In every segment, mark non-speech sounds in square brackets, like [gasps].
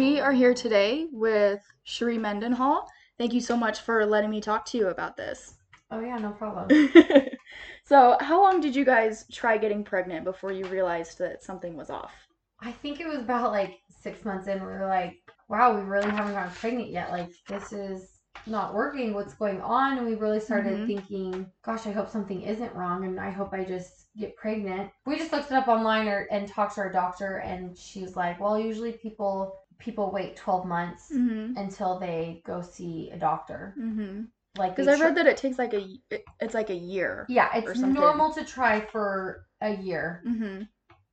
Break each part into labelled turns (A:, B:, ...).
A: we are here today with Cherie Mendenhall. Thank you so much for letting me talk to you about this.
B: Oh yeah, no problem. [laughs]
A: so, how long did you guys try getting pregnant before you realized that something was off?
B: I think it was about like six months in. We were like, wow, we really haven't gotten pregnant yet. Like this is not working. What's going on? And we really started
A: Mhm.
B: thinking, gosh, I hope something isn't wrong, and I hope I just get pregnant. We just looked it up online or, and talked to our doctor, and she was like, well, usually people people wait twelve months
A: Mm-hmm.
B: until they go see a doctor.
A: Mm-hmm.
B: Like
A: Because I
B: tr-
A: read that it takes like a it- it's like a year.
B: yeah, it's normal to try for a year.
A: Mm-hmm.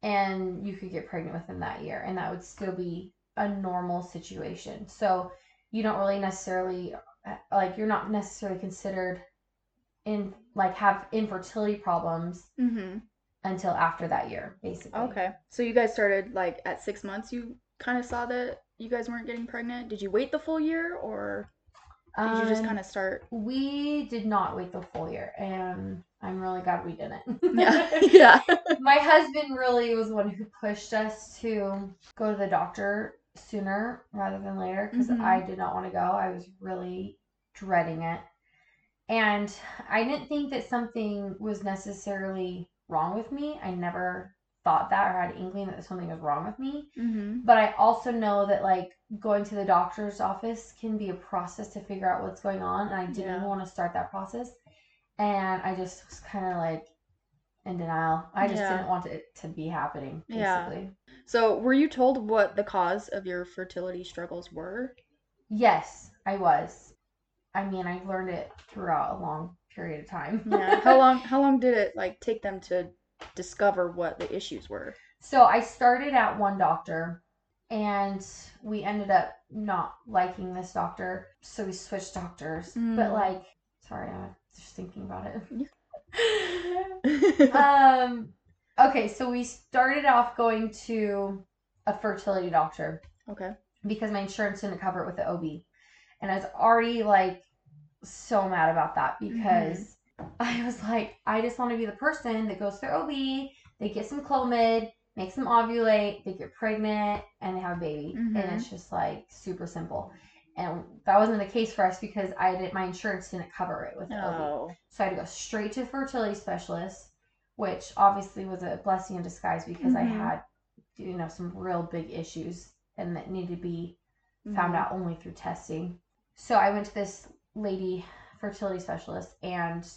B: and you could get pregnant within that year and that would still be a normal situation so you don't really necessarily like you're not necessarily considered in like have infertility problems
A: Mm-hmm.
B: until after that year basically
A: Okay. So you guys started like at six months. You kind of saw that you guys weren't getting pregnant. Did you wait the full year, or did you just
B: Um,
A: kind of start?
B: we did not wait the full year and i'm really glad we didn't
A: Yeah. [laughs] yeah.
B: my husband really was one who pushed us to go to the doctor sooner rather than later because
A: Mhm.
B: I did not want to go. I was really dreading it. And I didn't think that something was necessarily wrong with me. I never thought that or had an inkling that something was wrong with me.
A: Mm-hmm.
B: But I also know that like going to the doctor's office can be a process to figure out what's going on. And I didn't
A: Yeah.
B: want to start that process. And I just was kind of like in denial. I just
A: Yeah.
B: didn't want it to be happening,
A: Yeah. So were you told what the cause of your fertility struggles were?
B: Yes, I was. I mean, I learned it throughout a long period of time.
A: Yeah. [laughs] how long? How long did it like take them to discover what the issues were?
B: So I started at one doctor and we ended up not liking this doctor. So we switched doctors. But
A: Mm.
B: like, sorry, I'm just thinking about it. [laughs] [laughs] um, okay, so we started off going to a fertility doctor Okay. because my insurance didn't cover it with the OB. And I was already like so mad about that because I was like, I just want to be the person that goes through OB, they get some Clomid, makes them ovulate, they get pregnant, and they have a baby.
A: Mhm.
B: And it's just like super simple. And that wasn't the case for us because I didn't my insurance didn't cover it with the OB.
A: Oh.
B: So I had to go straight to fertility specialist, which obviously was a blessing in disguise because I
A: Mhm.
B: had, you know, some real big issues and that needed to be found
A: Mhm.
B: out only through testing. So I went to this lady fertility specialist, and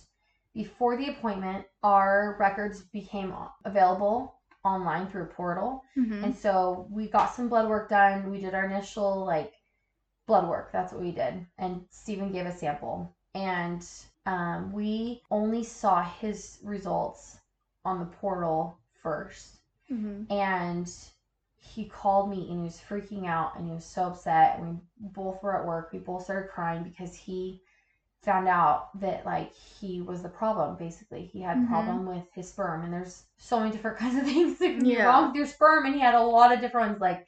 B: before the appointment, our records became available online through a portal.
A: Mhm.
B: And so we got some blood work done. We did our initial like blood work. That's what we did. And Stephen gave a sample. And um, we only saw his results on the portal first.
A: Mhm.
B: And he called me and he was freaking out and he was so upset. And we both were at work. We both started crying because he found out that like he was the problem basically he had a
A: Mhm.
B: problem with his sperm and there's so many different [laughs] kinds of things that can be
A: Yeah.
B: wrong with your sperm and he had a lot of different ones like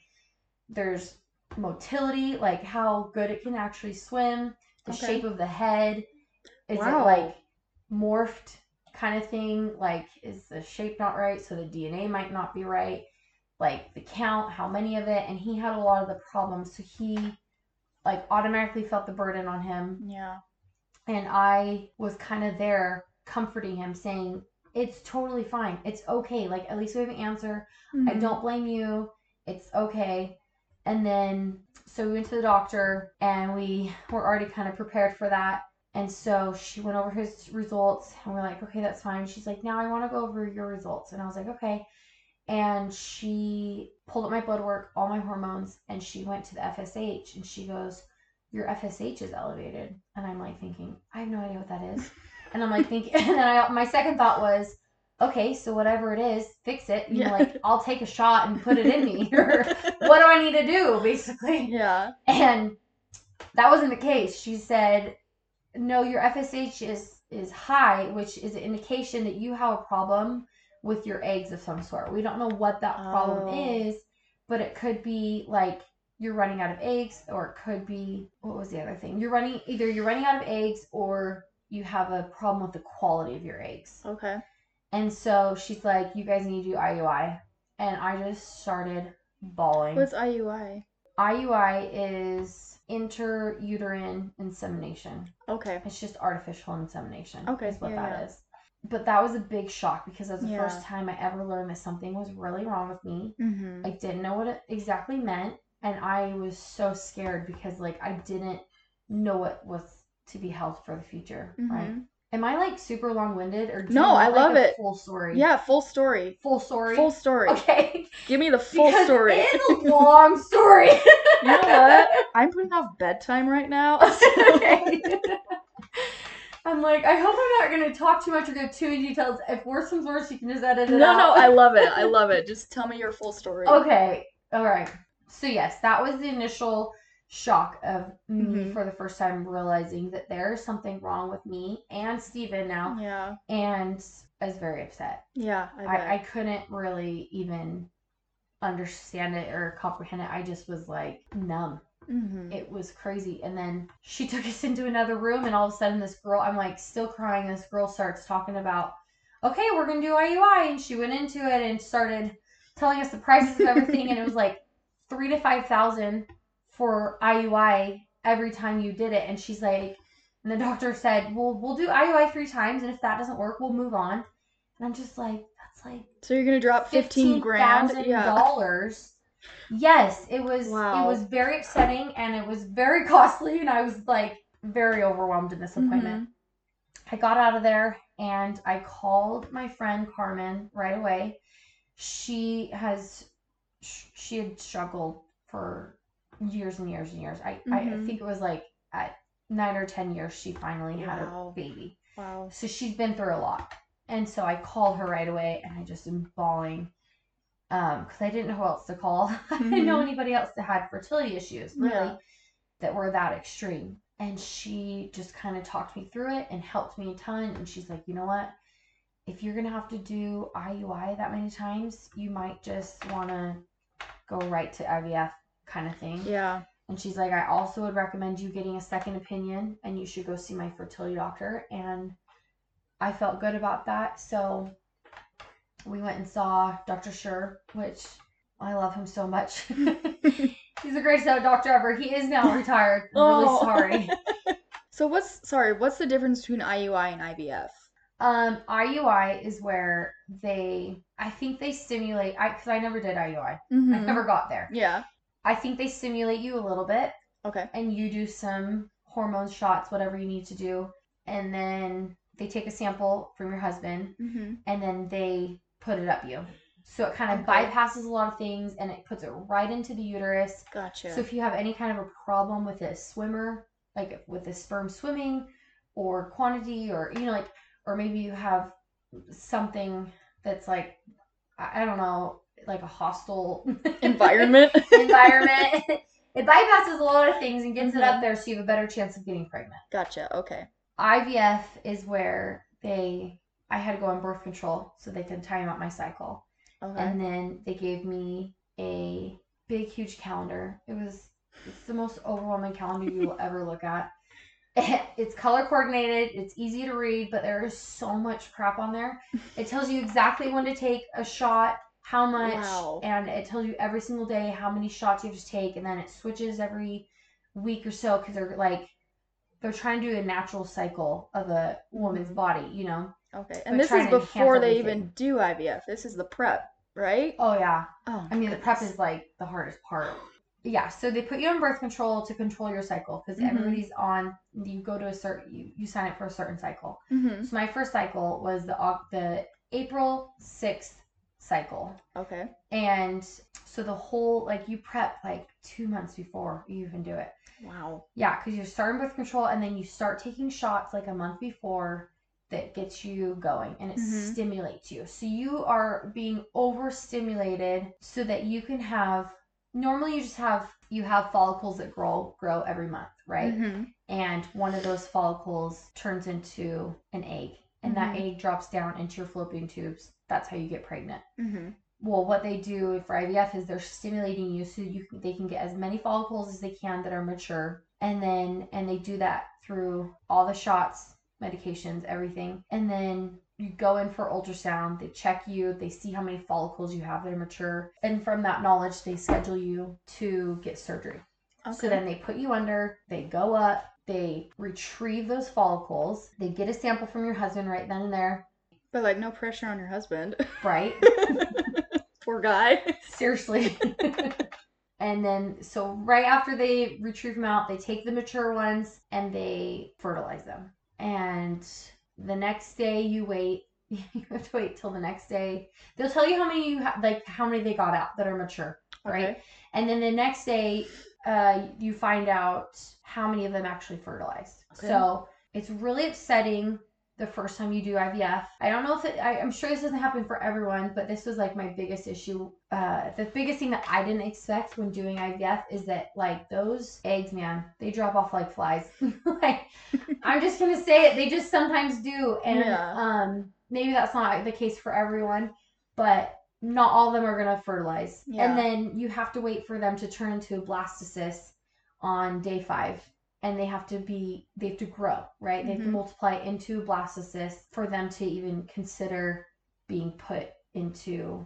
B: there's motility like how good it can actually swim the
A: Okay.
B: shape of the head is
A: Wow.
B: it like morphed kind of thing like is the shape not right so the dna might not be right like the count how many of it and he had a lot of the problems so he like automatically felt the burden on him
A: Yeah.
B: And I was kind of there comforting him, saying, It's totally fine. It's okay. Like, at least we have an answer. I
A: Mhm.
B: don't blame you. It's okay. And then, so we went to the doctor and we were already kind of prepared for that. And so she went over his results and we're like, okay, that's fine. She's like, now I want to go over your results. And I was like, okay. And she pulled up my blood work, all my hormones, and she went to the FSH and she goes, your FSH is elevated. And I'm like thinking, I have no idea what that is. [laughs] And I'm like thinking, [laughs] and then I, my second thought was, okay, so whatever it is, fix it. You
A: Yeah.
B: know, like I'll take a shot and put it in me. [laughs] or what do I need to do, basically?
A: Yeah.
B: And that wasn't the case. She said, no, your FSH is is high, which is an indication that you have a problem with your eggs of some sort. We don't know what that problem
A: Oh.
B: is, but it could be like you're running out of eggs, or it could be what was the other thing? You're running either you're running out of eggs or you have a problem with the quality of your eggs.
A: Okay.
B: And so she's like, you guys need to do IUI. And I just started bawling.
A: What's IUI?
B: IUI is intrauterine insemination.
A: Okay.
B: It's just artificial insemination.
A: Okay,
B: Is what
A: yeah,
B: that
A: yeah.
B: is. But that was a big shock because that's the
A: Yeah.
B: first time I ever learned that something was really wrong with me.
A: Mm-hmm.
B: I didn't know what it exactly meant, and I was so scared because like I didn't know what was to be held for the future. Right?
A: Mhm.
B: Am I like super long winded or
A: No, I
B: like,
A: love it.
B: Full story.
A: Yeah, full story.
B: Full story.
A: Full story.
B: Okay. [laughs]
A: Give me the full
B: Because
A: story.
B: It is a [laughs] long story.
A: you know what? I'm putting off bedtime right now. [laughs]
B: okay. I'm like, I hope I'm not gonna talk too much or go too in details. If worse comes worse, you can just edit
A: no,
B: it out.
A: No, no, I love it. I love it. Just tell me your full story.
B: Okay. All right. So yes, that was the initial shock of me
A: Mhm.
B: for the first time realizing that there is something wrong with me and Steven now,
A: Yeah.
B: and I was very upset.
A: Yeah. I.
B: I, I couldn't really even understand it or comprehend it. I just was like numb.
A: Mhm.
B: It was crazy. And then she [laughs] took us into another room, and all of a sudden, this girl, I'm like still crying. This girl starts talking about, okay, we're going to do IUI. And she went into it and started telling us the prices of everything. and it was like three to 5,000 for IUI every time you did it. And she's like, and the doctor said, well, we'll do IUI three times. And if that doesn't work, we'll move on. And I'm just like, that's like
A: so you're gonna drop fifteen grand? Yeah.
B: dollars. Yes, it was.
A: Wow.
B: It was very upsetting and it was very [laughs] costly, and I was like very overwhelmed in this appointment.
A: Mm-hmm.
B: I got out of there and I called my friend Carmen right away. She has, sh- she had struggled for years and years and years. I, I
A: Mhm.
B: think it was like at nine or ten years she finally had
A: Wow.
B: a baby.
A: Wow.
B: So she's been through a lot. And so I called her right away and I just am bawling because I didn't know who else to call. [laughs] I didn't know
A: Mhm.
B: anybody else that had fertility issues, really,
A: Yeah.
B: that were that extreme. And she just kind of talked me through it and helped me a ton. And she's like, you know what? If you're going to have to do IUI that many times, you might just want to go right to IVF kind of thing.
A: Yeah.
B: And she's like, I also would recommend you getting a second opinion and you should go see my fertility doctor. And I felt good about that. So we went and saw Dr. Schur, which I love him so much. [laughs] He's the greatest doctor ever. He is now retired. I'm really
A: Oh.
B: sorry. [laughs]
A: So what's sorry? What's the difference between IUI and IVF?
B: Um, IUI is where they, I think they stimulate, I because I never did IUI. I
A: Mhm.
B: never got there.
A: Yeah.
B: I think they stimulate you a little bit
A: Okay.
B: and you do some hormone shots, whatever you need to do, and then they take a sample from your husband
A: Mm-hmm.
B: and then they put it up you. So it kind of
A: Okay.
B: bypasses a lot of things and it puts it right into the uterus.
A: Gotcha.
B: So if you have any kind of a problem with a swimmer, like with the sperm swimming or quantity or you know like or maybe you have something that's like I don't know, like a hostile [laughs]
A: Environment.
B: environment. [laughs] it bypasses a lot of things and gets it
A: Mhm.
B: up there so you have a better chance of getting pregnant.
A: gotcha. Okay.
B: IVF is where they I had to go on birth control so they can time out my cycle.
A: Okay.
B: And then they gave me a big huge calendar. It was it's the most overwhelming calendar you will ever look at. [laughs] It's color coordinated, it's easy to read, but there is so much crap on there. [laughs] It tells you exactly when to take a shot, how much,
A: Wow.
B: and it tells you every single day how many shots you have to take, and then it switches every week or so because they're like they're trying to do a natural cycle of a woman's
A: Mhm.
B: body, you know.
A: okay. And this is before they
B: everything.
A: even do IVF. This is the prep, right?
B: Oh yeah.
A: Oh.
B: I mean, the prep is like the hardest part. Yeah, so they put you on birth control to control your cycle because
A: Mhm.
B: everybody's on. You go to a certain, you, you sign up for a certain cycle.
A: Mhm.
B: So my first cycle was the the April sixth cycle,
A: Okay.
B: and so the whole like you prep like two months before you even do it.
A: Wow.
B: Yeah, because you're starting birth control and then you start taking shots like a month before that gets you going and it
A: Mhm.
B: stimulates you. So you are being overstimulated so that you can have normally you just have you have follicles that grow grow every month, right?
A: Mhm.
B: And one of those follicles turns into an egg and that
A: Mhm.
B: egg drops down into your fallopian tubes. That's how you get pregnant
A: Mhm.
B: well, what they do for IVF is they're stimulating you so you can, they can get as many follicles as they can that are mature, and then and they do that through all the shots, medications, everything, and then you go in for ultrasound, they check you, they see how many follicles you have that are mature, and from that knowledge, they schedule you to get surgery.
A: Okay.
B: So then they put you under, they go up, they retrieve those follicles, they get a sample from your husband right then and there,
A: but like no pressure on your husband.
B: right? [laughs]
A: Poor guy.
B: Seriously. [laughs] and then, so right after they retrieve them out, they take the mature ones and they fertilize them. And the next day you wait. [laughs] You have to wait till the next day. They'll tell you how many you have, like how many they got out that are mature, right?
A: Okay.
B: And then the next day, uh, you find out how many of them actually fertilized.
A: Okay.
B: So it's really upsetting the first time you do IVF. I don't know if it, I, I'm sure this doesn't happen for everyone, but this was like my biggest issue. Uh, the biggest thing that I didn't expect when doing IVF is that like those eggs, man, they drop off like flies. [laughs] like I'm just gonna say it, they just sometimes do, and
A: Yeah.
B: um, maybe that's not the case for everyone, but not all of them are gonna fertilize.
A: Yeah.
B: And then you have to wait for them to turn into a blastocyst on day five and they have to be they have to grow right they have to
A: Mhm.
B: multiply into blastocysts for them to even consider being put into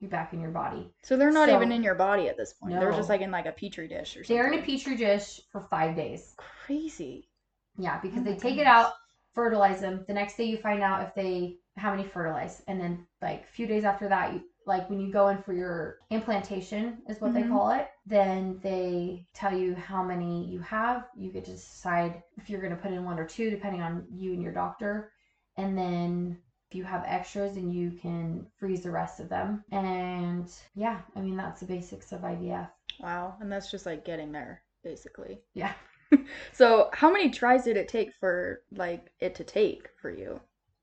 B: you back in your body
A: So they're not
B: So-
A: even in your body at this point. They're just like in like a petri dish or something.
B: they're in a petri dish for five days
A: Crazy.
B: yeah because
A: Oh
B: they take it out fertilize them the next day you find out if they how many fertilize and then like a few days after that you like when you go in for your implantation is what they
A: Mhm.
B: call it then they tell you how many you have you get to decide if you're going to put in one or two depending on you and your doctor and then if you have extras and you can freeze the rest of them and yeah i mean that's the basics of ivf
A: Wow. And that's just like getting there, basically.
B: yeah [laughs]
A: So how many tries did it take for like it to take for you?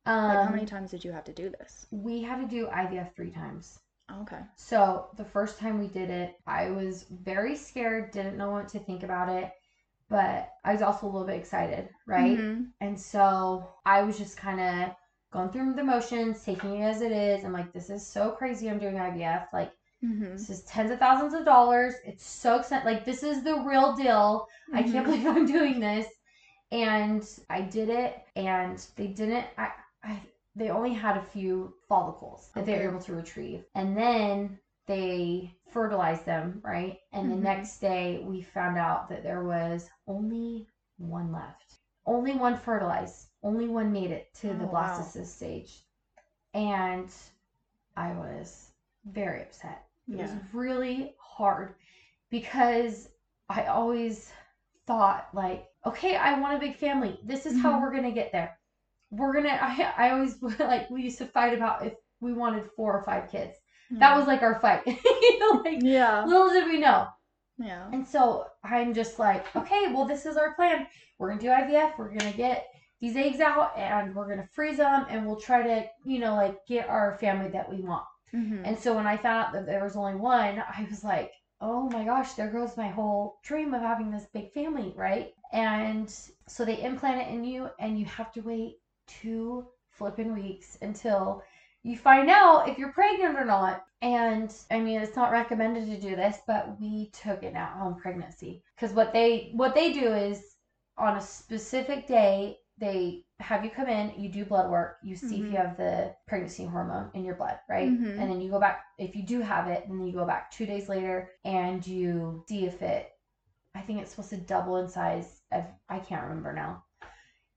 B: Um,
A: Like how many times did you have to do this?
B: we had to do ivf three times
A: Okay.
B: So the first time we did it, I was very scared, didn't know what to think about it, but I was also a little bit excited, right?
A: Mhm.
B: And so I was just kind of going through the motions, taking it as it is. I'm like, this is so crazy. I'm doing IVF. Like,
A: Mhm.
B: this is tens of thousands of dollars. It's so expensive. Like, this is the real deal. I can't
A: Mhm.
B: believe [laughs] I'm doing this. And I did it, and they didn't. I, I they only had a few follicles that they were able to retrieve, and then they fertilized them, right? And the
A: Mhm.
B: next day, we found out that there was only one left. Only one fertilized. Only one made it to the
A: Oh, wow.
B: blastocyst stage, and I was very upset. It was really hard because I always thought like, okay, I want a big family. This is how
A: Mhm.
B: we're gonna get there. We're gonna. I I always [laughs] like we used to fight about if we wanted four or five kids. That was like our fight. [laughs] you know, like
A: Yeah.
B: little did we know.
A: Yeah.
B: And so I'm just like, okay, well, this is our plan. We're gonna do IVF. We're gonna get these eggs out, and we're gonna freeze them, and we'll try to, you know, like get our family that we want.
A: Mhm.
B: And so when I found out that there was only one, I was like, oh my gosh, there goes my whole dream of having this big family, right? And so they implant it in you, and you have to wait two flippin' weeks until you find out if you're pregnant or not. And I mean, it's not recommended to do this, but we took an at-home pregnancy because what they what they do is on a specific day they have you come in, you do blood work, you see if
A: Mhm.
B: you have the pregnancy hormone in your blood, right?
A: Mhm.
B: And then you go back if you do have it, and then you go back two days later and you see if it. I think it's supposed to double in size. Of, I can't remember now.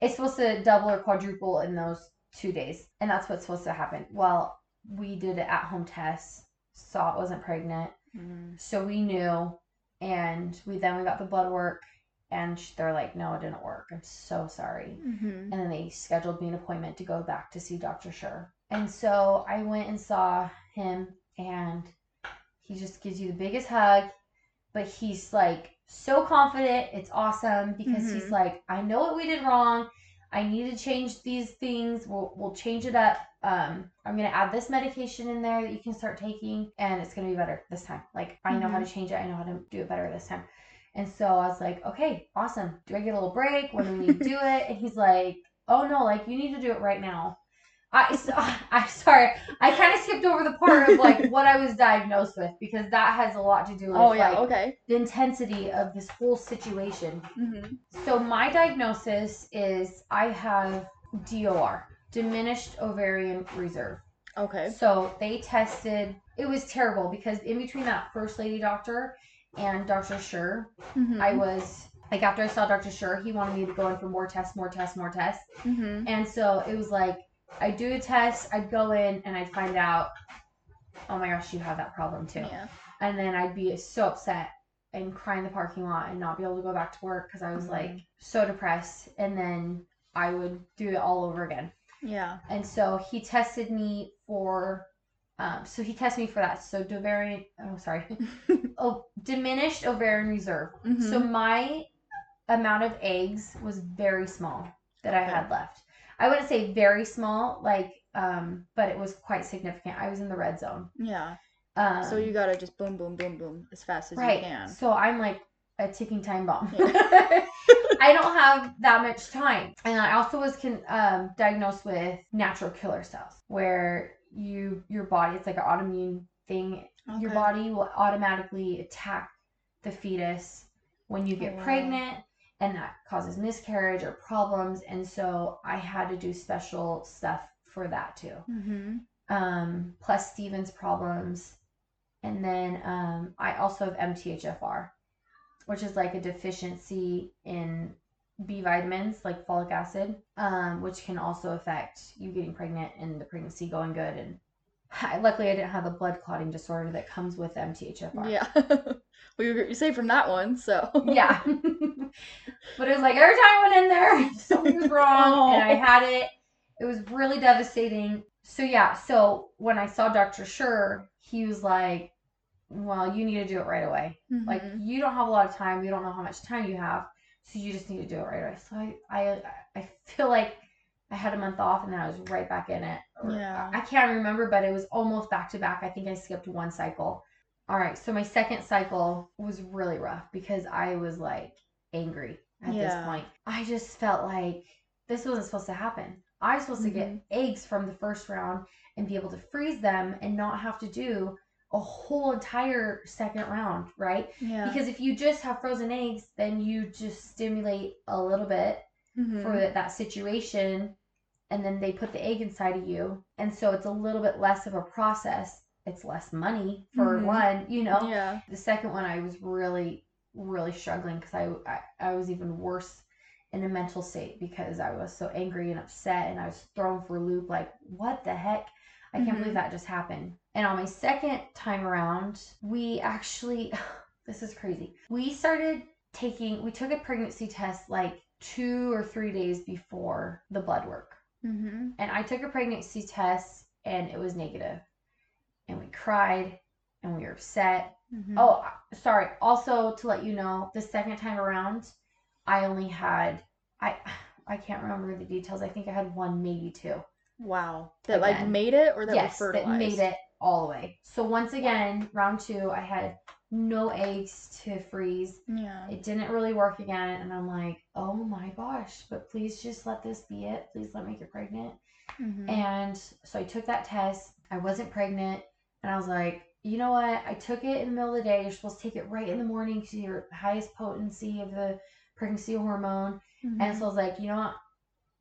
B: It's supposed to double or quadruple in those two days, and that's what's supposed to happen. Well, we did an at-home test, saw it wasn't pregnant,
A: Mhm.
B: so we knew, and we then we got the blood work, and they're like, no, it didn't work. I'm so sorry.
A: Mhm.
B: And then they scheduled me an appointment to go back to see Dr. Schur. And so I went and saw him, and he just gives you the biggest hug, but he's like so confident. It's awesome because he's
A: Mhm.
B: like, I know what we did wrong. I need to change these things. We'll, we'll change it up. Um, I'm gonna add this medication in there that you can start taking, and it's gonna be better this time. Like I know how to change it. I know how to do it better this time. And so I was like, okay, awesome. Do I get a little break? When do we need to do it? And he's like, oh no, like you need to do it right now. I, [laughs] I'm sorry. I kind of skipped over the part of like [laughs] what I was diagnosed with because that has a lot to do with
A: Oh yeah.
B: like
A: Okay.
B: the intensity of this whole situation.
A: Mhm.
B: So my diagnosis is I have DOR, diminished ovarian reserve.
A: Okay.
B: So they tested. It was terrible because in between that first lady doctor and Dr. Schur,
A: Mhm.
B: I was like after I saw Dr. Schur, he wanted me to go in for more tests, more tests, more tests.
A: Mhm.
B: And so it was like I'd do a test, I'd go in and I'd find out, oh my gosh, you have that problem too.
A: Yeah.
B: And then I'd be so upset and cry in the parking lot and not be able to go back to work because I was
A: Mhm.
B: like so depressed. And then I would do it all over again.
A: Yeah.
B: And so he tested me for, um, so he tested me for that. So ovarian, oh sorry, [laughs] oh diminished ovarian reserve. So
A: Mhm.
B: my amount of eggs was very small that I had left. I wouldn't say very small, like, um, but it was quite significant. I was in the red zone.
A: Yeah.
B: Um,
A: So you gotta just boom, boom, boom, boom as fast as
B: right.
A: you can.
B: So I'm like a ticking time bomb.
A: Yeah. [laughs]
B: I don't have that much time. And I also was con- um, diagnosed with natural killer cells, where you your body it's like an autoimmune thing. Your body will automatically attack the fetus when you get
A: Oh, wow.
B: pregnant, and that causes miscarriage or problems. And so I had to do special stuff for that too.
A: Mm-hmm.
B: Um, plus Stevens problems, and then um, I also have MTHFR, which is like a deficiency in B vitamins, like folic acid, um, which can also affect you getting pregnant and the pregnancy going good. And I, luckily, I didn't have the blood clotting disorder that comes with MTHFR.
A: Yeah. [laughs] we you saved from that one, so.
B: Yeah. [laughs] but it was like every time I went in there, [laughs] something was wrong, and I had it. It was really devastating. So yeah, so when I saw Dr. Schur, he was like, "Well, you need to do it right away. Like
A: Mhm.
B: you don't have a lot of time. We don't know how much time you have, so you just need to do it right away." So I I I feel like I had a month off and then I was right back in it.
A: Yeah.
B: I can't remember, but it was almost back to back. I think I skipped one cycle. All right, so my second cycle was really rough because I was like angry at this point. I just felt like this wasn't supposed to happen. I was supposed to
A: Mhm.
B: get eggs from the first round and be able to freeze them and not have to do a whole entire second round, right?
A: yeah.
B: Because if you just have frozen eggs, then you just stimulate a little bit
A: Mhm.
B: for that, situation and then they put the egg inside of you and so it's a little bit less of a process it's less money for
A: Mhm.
B: one you know
A: Yeah.
B: the second one i was really really struggling because I, I i was even worse in a mental state because i was so angry and upset and i was thrown for a loop like what the heck i can't
A: Mhm.
B: believe that just happened and on my second time around we actually [laughs] this is crazy we started taking we took a pregnancy test like two or three days before the blood work
A: Mm-hmm.
B: and I took a pregnancy test and it was negative. And we cried and we were upset.
A: Mm-hmm.
B: Oh, sorry. Also to let you know, the second time around, I only had I [sighs] I can't remember the details. I think I had one, maybe two.
A: wow. That like made it or that
B: yes,
A: was fertilized?
B: that made it all the way. So once again, round two, I had no eggs to freeze.
A: Yeah.
B: It didn't really work again, and I'm like, oh my gosh! But please just let this be it. Please let me get pregnant.
A: Mhm.
B: And so I took that test. I wasn't pregnant. And I was like, you know what? I took it in the middle of the day. You're supposed to take it right in the morning to you're highest potency of the pregnancy hormone. And
A: Mhm.
B: so I was like, you know what?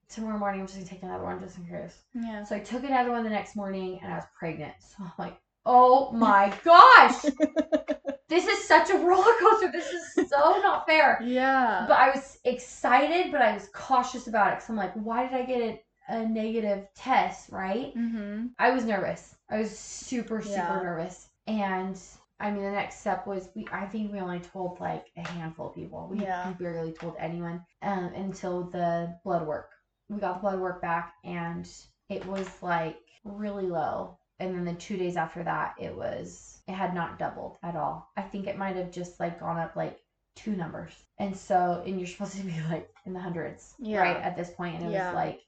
B: Tomorrow morning, I'm just going to take another one just in case.
A: yeah.
B: So I took another one the next morning and I was pregnant. So I'm like, oh my [laughs] gosh! [laughs] this is such a roller coaster. This is so not fair.
A: yeah.
B: But I was excited, but I was cautious about it because I'm like, why did I get a, a negative test, right?
A: mm-hmm.
B: I was nervous. I was super, super
A: Yeah.
B: nervous. And I mean, the next step was we. I think we only told like a handful of people. We,
A: Yeah.
B: we barely told anyone um, until the blood work. We got the blood work back, and it was like really low. And then the two days after that, it was it had not doubled at all. I think it might have just like gone up like two numbers. And so, and you're supposed to be like in the hundreds,
A: Yeah.
B: right at this point, and it
A: Yeah.
B: was like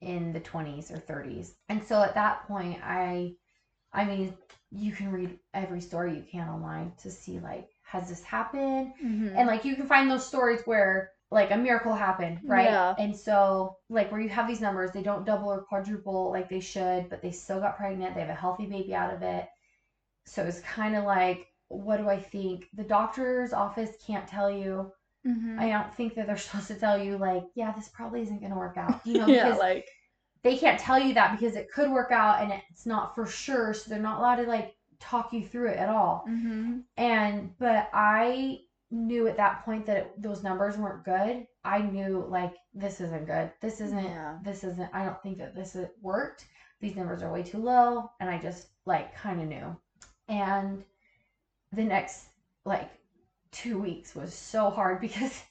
B: in the 20s or 30s. And so at that point, I, I mean, you can read every story you can online to see like, has this happened?
A: Mm-hmm.
B: And like, you can find those stories where like a miracle happened, right?
A: Yeah.
B: And so like where you have these numbers, they don't double or quadruple like they should, but they still got pregnant. They have a healthy baby out of it. So it's kind of like, what do I think? The doctor's office can't tell you.
A: mm-hmm.
B: I don't think that they're [laughs] supposed to tell you like, yeah, this probably isn't going to work out. You [laughs] know,
A: yeah, like
B: they can't tell you that because it could work out and it's not for sure. So they're not allowed to like talk you through it at all.
A: Mm-hmm.
B: And but I knew at that point that it, those numbers weren't good. I knew like this isn't good. This isn't.
A: Yeah.
B: This isn't. I don't think that this worked. These numbers are way too low, and I just like kind of knew. And the next like two weeks was so hard [laughs] because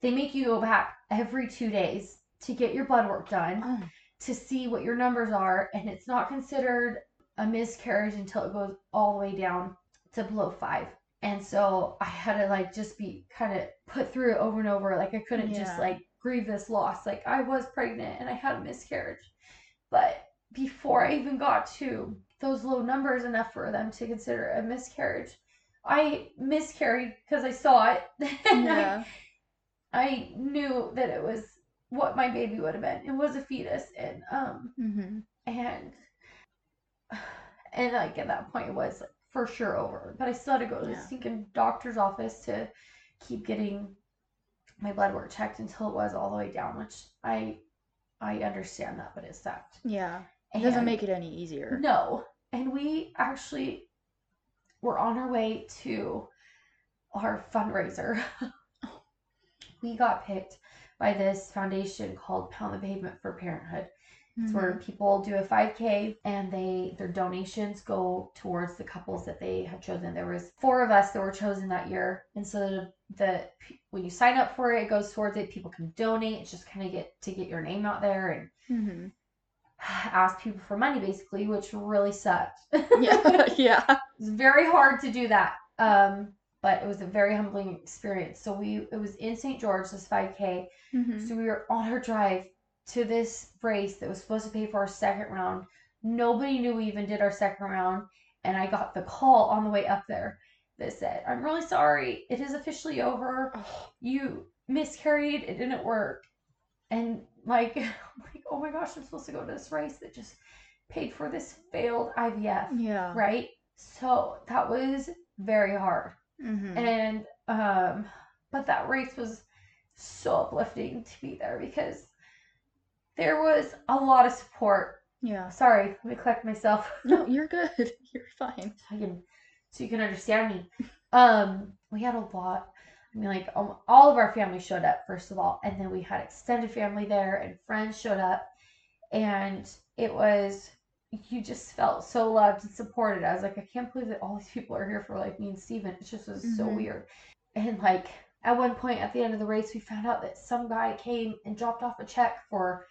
B: they make you go back every two days to get your blood work done
A: Oh.
B: To see what your numbers are, and it's not considered a miscarriage until it goes all the way down to below five. And so I had to like just be kind of put through it over and over. Like I couldn't just like grieve this loss. Like I was pregnant and I had a miscarriage. But before I even got to those low numbers enough for them to consider a miscarriage, I miscarried because I saw it. [laughs] and I I knew that it was what my baby would have been. It was a fetus, and um,
A: Mm-hmm.
B: and [sighs] and like at that point, it was like for sure over. But I still had to go to the
A: Yeah.
B: stinking doctor's office to keep getting my blood work checked until it was all the way down, which I I understand that, but it sucked.
A: Yeah. It doesn't
B: And-
A: make it any easier.
B: no. And we actually were on our way to our fundraiser. [laughs] we got picked by this foundation called Pound the Pavement for Parenthood. It's where people do a 5K and they their donations go towards the couples that they have chosen. There was four of us that were chosen that year, and so the, the when you sign up for it, it goes towards it. People can donate. It's just kind of get to get your name out there and
A: Mhm. [sighs]
B: ask people for money, basically, which really sucked.
A: Yeah. [laughs] yeah.
B: It was very hard to do that. Um, but it was a very humbling experience. So we it was in St. George, this 5K.
A: Mhm.
B: So we were on our drive to this race that was supposed to pay for our second round. Nobody knew we even did our second round. And I got the call on the way up there that said, I'm really sorry. It is officially over.
A: Oh,
B: You miscarried. It didn't work. And like, [laughs] like, oh my gosh, I'm supposed to go to this race that just paid for this failed IVF
A: yeah.
B: right? So that was very hard.
A: Mm-hmm.
B: And um but that race was so uplifting to be there because there was a lot of support.
A: yeah.
B: Sorry, let me collect myself. [laughs]
A: No, [laughs] you're good. [laughs] You're fine.
B: so I can so you can understand me. Um we had a lot. I mean like um, all of our family showed up first of all and then we had extended family there and friends showed up and it was you just felt so loved and supported. I was like, I can't believe that all these people are here for like me and Steven. It just was so
A: Mhm.
B: weird. And like at one point at the end of the race, we found out that some guy came and dropped off a check for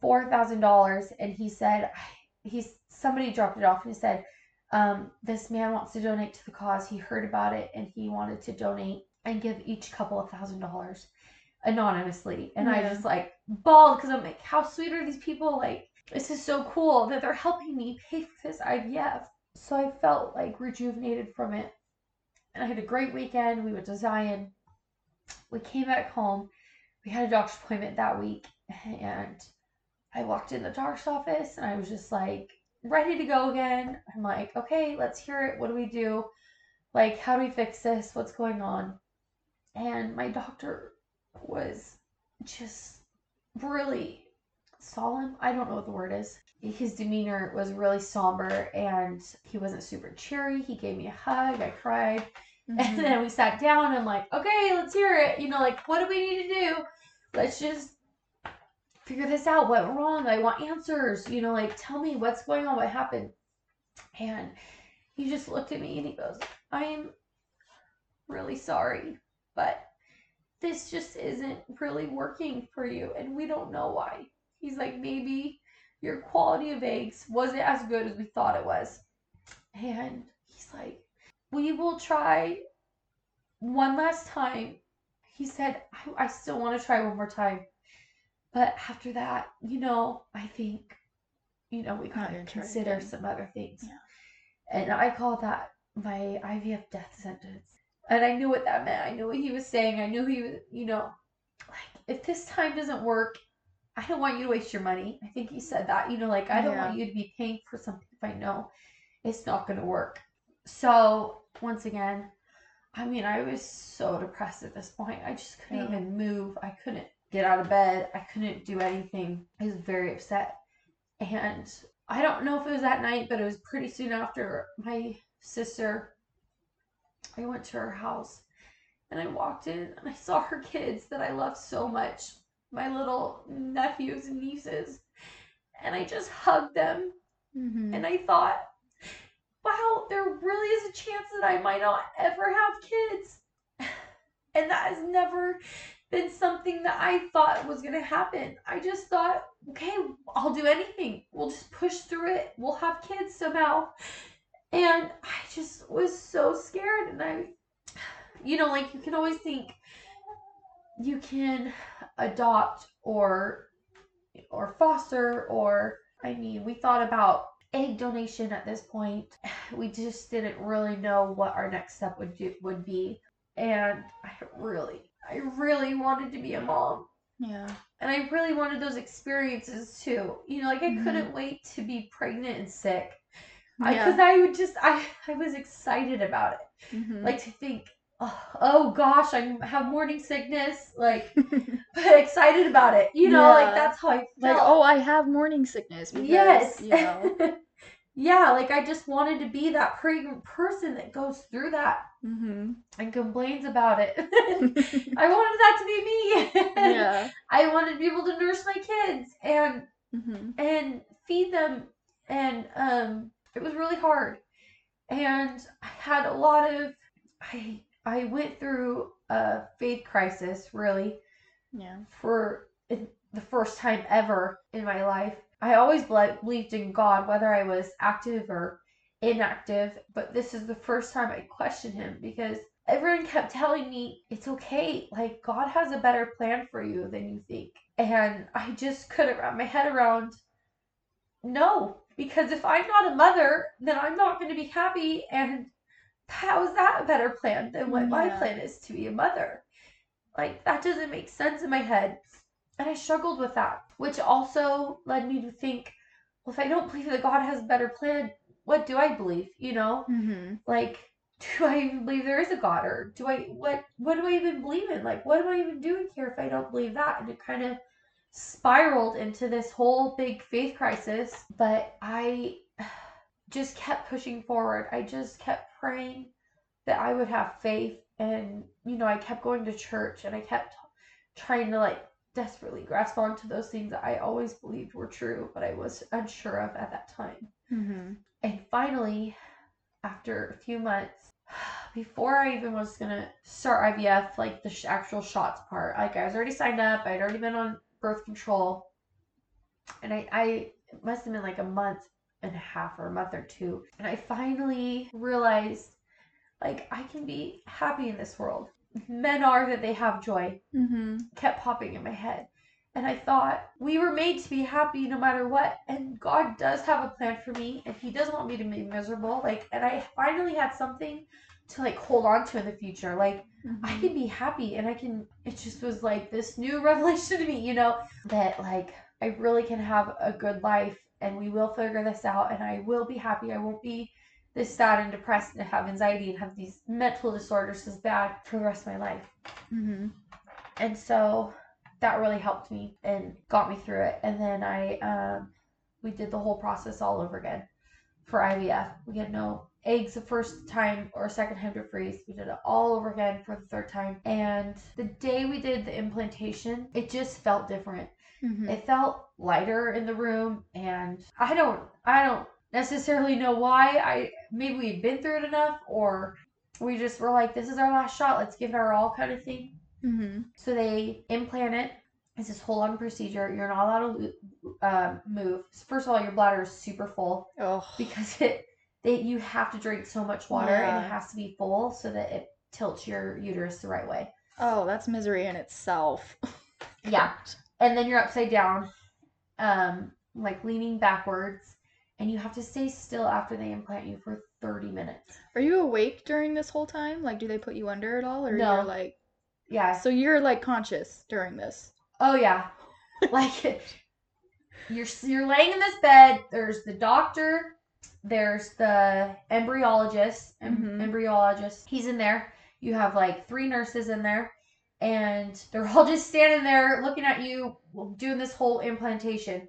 B: four thousand dollars, and he said [sighs] he's somebody dropped it off and he said, um, this man wants to donate to the cause. He heard about it and he wanted to donate and give each couple a thousand dollars anonymously. And I
A: Yeah.
B: just like bawled because I'm like, how sweet are these people? Like this is so cool that they're helping me pay for this IVF. So I felt like rejuvenated from it. And I had a great weekend. We went to Zion. We came back home. We had a doctor's appointment that week. And I walked in the doctor's office and I was just like ready to go again. I'm like, okay, let's hear it. What do we do? Like, how do we fix this? What's going on? And my doctor was just really solemn. I don't know what the word is. His demeanor was really somber and he wasn't super cheery. He gave me a hug. I cried.
A: Mhm. [laughs]
B: And then we sat down. I'm like, okay, let's hear it. You know, like, what do we need to do? Let's just figure this out. What went wrong? I want answers. You know, like, tell me what's going on. What happened? And he just looked at me and he goes, I'm really sorry, but this just isn't really working for you. And we don't know why. He's like, maybe your quality of eggs wasn't as good as we thought it was. And he's like, we will try one last time. He said, I, I still want to try one more time. But after that, you know, I think, you know, we gotta consider
A: again.
B: some other things.
A: Yeah.
B: And I call that my IVF death sentence. And I knew what that meant. I knew what he was saying. I knew he was, you know, like, if this time doesn't work, I don't want you to waste your money. I think he said that, you know, like, I don't
A: Yeah.
B: want you to be paying for something if I know it's not going to work. So, once again, I mean, I was so depressed at this point. I just couldn't
A: Yeah.
B: even move. I couldn't get out of bed. I couldn't do anything. I was very upset. And I don't know if it was that night, but it was pretty soon after my sister. I went to her house and I walked in and I saw her kids that I love so much, my little nephews and nieces. And I just hugged them
A: Mm-hmm.
B: and I thought, wow, there really is a chance that I might not ever have kids. [laughs] And that has never been something that I thought was going to happen. I just thought, okay, I'll do anything. We'll just push through it. We'll have kids somehow. And I just was so scared. And I, you know, like you can always think you can adopt or or foster or I mean, we thought about egg donation at this point. [sighs] We just didn't really know what our next step would do, would be. And I really I really wanted to be a mom.
A: Yeah.
B: And I really wanted those experiences too. You know, like I
A: Mhm.
B: couldn't wait to be pregnant and sick.
A: Yeah.
B: Because I, would just I I was excited about it.
A: Mhm.
B: Like to think, oh, [sighs] oh gosh, I have morning sickness, like but [laughs] [laughs] excited about it. You know, like that's how I felt.
A: like, oh, I have morning sickness. Because,
B: yes.
A: You know. [laughs]
B: yeah, like I just wanted to be that pregnant person that goes through that
A: mm-hmm.
B: and complains about it. I wanted that to be me.
A: yeah.
B: I wanted to be able to nurse my kids and
A: Mm-hmm.
B: and feed them and um it was really hard and i had a lot of i i went through a faith crisis really
A: Yeah.
B: for the first time ever in my life. I always believed in god whether i was active or inactive but this is the first time i questioned him because everyone kept telling me it's okay. Like god has a better plan for you than you think. And i just couldn't wrap my head around no because if i'm not a mother then i'm not going to be happy. And how is that a better plan than what my plan is to be a mother? Like that doesn't make sense in my head. And i struggled with that which also led me to think well if i don't believe that god has a better plan what do i believe you know?
A: Mm-hmm.
B: like [laughs] do i even believe there is a god? Or do i what what do i even believe in? Like what am i even doing here if i don't believe that? And it kind of spiraled into this whole big faith crisis. But i [sighs] just kept pushing forward. I just kept praying that i would have faith. And you know i kept going to church and i kept trying to like desperately grasp onto those things that i always believed were true but i was unsure of at that time.
A: Mm-hmm.
B: and finally, after a few months, [sighs] before I even was gonna start IVF, like the sh- actual shots part, like I was already signed up, I'd already been on birth control, and I, I must have been like a month and a half or a month or two, and I finally realized, like I can be happy in this world. Men are that they have joy
A: Mm-hmm.
B: kept popping in my head. And I thought, we were made to be happy no matter what. And God does have a plan for me. And He doesn't want me to be miserable. Like, and I finally had something to like hold on to in the future. Like, I
A: Mm-hmm.
B: can be happy and I can, it just was like this new [laughs] revelation to me, you know, that like I really can have a good life and we will figure this out and I will be happy. I won't be this sad and depressed and have anxiety and have these mental disorders as bad for the rest of my life.
A: Mm-hmm.
B: And so that really helped me and got me through it. And then I, um, we did the whole process all over again for IVF. We had no eggs the first time or second time to freeze. We did it all over again for the third time. And the day we did the implantation, it just felt different.
A: Mm-hmm.
B: It felt lighter in the room and I don't I don't necessarily know why. I maybe we've been through it enough or we just were like this is our last shot, let's give it our all kind of thing.
A: Mm-hmm.
B: So they implant it. It's this whole long procedure. You're not allowed to um, move. First of all, your bladder is super full
A: Oh.
B: because it they you have to drink so much water and it has to be full so that it tilts your uterus the right way.
A: Oh, that's misery in itself.
B: Yeah. [laughs] And then you're upside down, um, like leaning backwards, and you have to stay still after they implant you for 30 minutes.
A: Are you awake during this whole time? Like, do they put you under at all, or
B: No.
A: you're like,
B: Yeah.
A: so you're like conscious during this?
B: Oh yeah. [laughs] like you're you're laying in this bed. There's the doctor. There's the embryologist. em-
A: Mhm.
B: Embryologist. He's in there. You have like three nurses in there, and they're all just standing there looking at you, doing this whole implantation.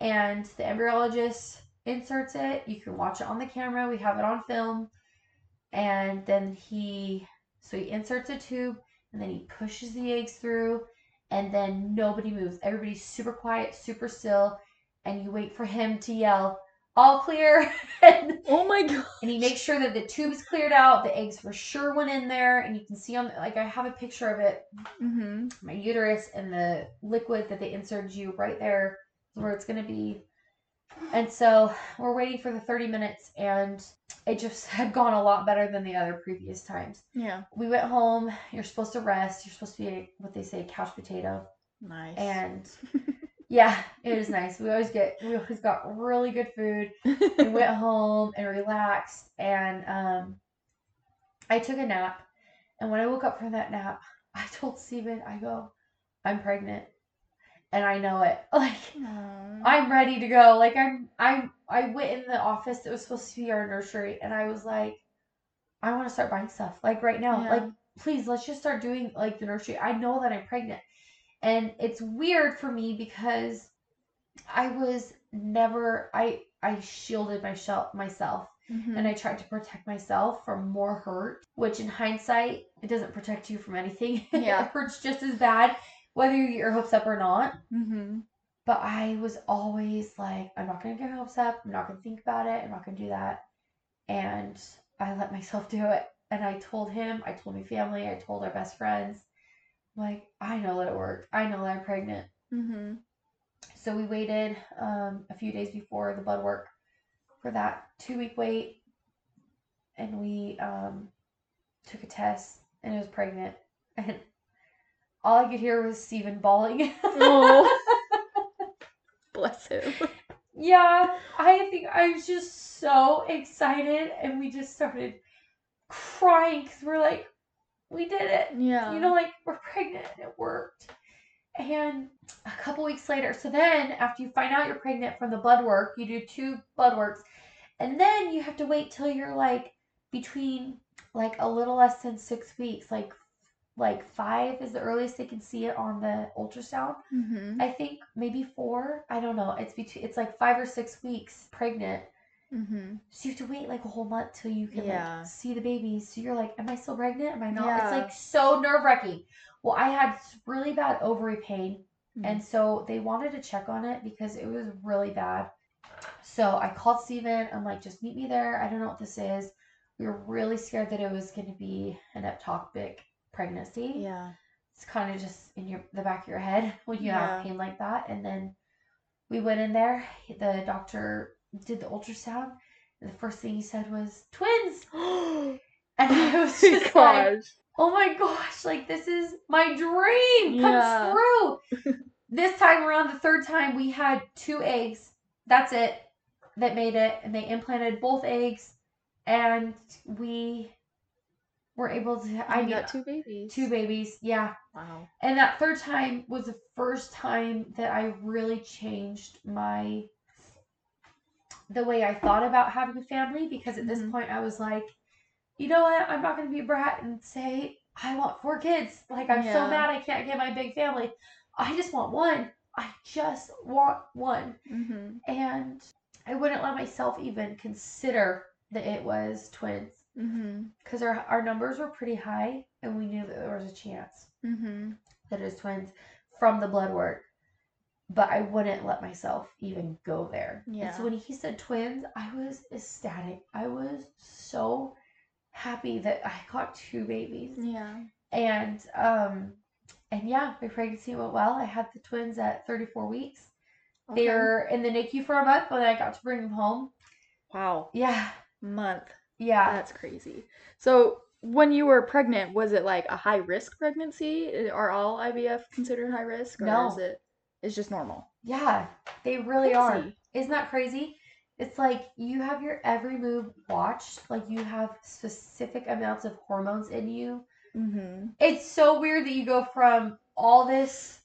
B: and the embryologist inserts it. You can watch it on the camera. We have it on film. And then he, so he inserts a tube and then he pushes the eggs through and then nobody moves. Everybody's super quiet, super still. And you wait for him to yell, all clear. [laughs] and,
A: Oh my god.
B: and he makes sure that the tube's cleared out. The eggs for sure went in there. And you can see on, like, I have a picture of it
A: Mm-hmm.
B: my uterus and the liquid that they inserted you right there is where it's going to be. And so we're waiting for the 30 minutes, and it just [laughs] had gone a lot better than the other previous times.
A: Yeah.
B: We went home. You're supposed to rest. You're supposed to be what they say, couch potato.
A: Nice.
B: And [laughs] yeah, it was nice. We always get, we always got really good food. We [laughs] went home and relaxed, and um, I took a nap. And when I woke up from that nap, I told Steven, I go, I'm pregnant. And I know it. [laughs] Like,
A: Aw.
B: I'm ready to go. Like, I'm, I'm, I went in the office that was supposed to be our nursery, and I was like, I want to start buying stuff. Like, right now.
A: Yeah.
B: Like, please, let's just start doing, like, the nursery. I know that I'm pregnant. And it's weird for me because I was never, I, I shielded myself, myself
A: Mhm.
B: and I tried to protect myself from more hurt, which in hindsight, it doesn't protect you from anything. [laughs]
A: Yeah.
B: it hurts just as bad, whether you get your hopes up or not.
A: Mhm.
B: But I was always like, I'm not going to get my hopes up. I'm not going to think about it. I'm not going to do that. And I let myself [laughs] do it. And I told him, I told my family, I told our best friends, like, I know that it worked. I know that I'm pregnant.
A: Mm-hmm.
B: So we waited um, a few days before the blood work for that two week wait, and we um, took a test, and it was pregnant, and all I could hear was Steven bawling.
A: Oh. [laughs] Bless him.
B: yeah, I think I was just so excited, and we just started crying because we're like, we did it.
A: Yeah.
B: you know, like we're pregnant and it worked. And a couple weeks later, so then after you find out you're pregnant from the blood work, you do two blood works, and then you have to wait till you're like between like a little less than six weeks, like like five is the earliest they can see it on the ultrasound.
A: Mhm.
B: I think maybe four. I don't know. It's between it's like five or six weeks pregnant.
A: Mhm.
B: So you have to wait like a whole month till you can
A: Yeah.
B: like see the baby. So you're like, am I still pregnant? Am I not? It's like so nerve wracking. Well, I had really bad ovary pain, and so they wanted to check on it because it was really bad. So I called Steven. I'm like, just meet me there. I don't know what this is. We were really scared that it was going to be an ectopic pregnancy.
A: Yeah.
B: It's kind of just in your the back of your head [laughs] when you
A: Yeah.
B: have pain like that. And then we went in there. The doctor did the ultrasound. And the first thing he said was twins, [gasps]
A: oh
B: and I was
A: my
B: just like,
A: gosh.
B: "Oh my gosh! Like this is my dream come
A: Yeah.
B: true." [laughs] this time around, the third time, we had two eggs. That's it. That made it, and they implanted both eggs, and we were able to. I
A: I
B: mean,
A: got two babies.
B: two babies. Yeah,
A: Wow.
B: and that third time was the first time that I really changed my the way I thought about having a family because at this
A: Mhm.
B: point I was like, you know what? I'm not going to be a brat and say I want four kids. Like I'm so mad I can't get my big family. I just want one. I just want one.
A: Mhm.
B: And I wouldn't let myself even consider that it was twins because our our numbers were pretty high and we knew that there was a chance
A: Mhm.
B: that it was twins from the blood work. But I wouldn't let myself even go there. And
A: Yeah.
B: so when he said twins, I was ecstatic. I was so happy that I got two babies.
A: Yeah.
B: And um and yeah, my pregnancy went well. I had the twins at 34 weeks. They were in the NICU for a month, but I got to bring them home.
A: Wow.
B: Yeah.
A: Month.
B: Yeah.
A: That's crazy. So when you were pregnant, was it like a high risk pregnancy? Are all IVF considered high risk, or
B: No.
A: is it? It's just normal.
B: Yeah. They really are. Isn't that crazy? It's like you have your every move watched. Like you have specific amounts of hormones in you.
A: Mm-hmm.
B: It's so weird that you go from all this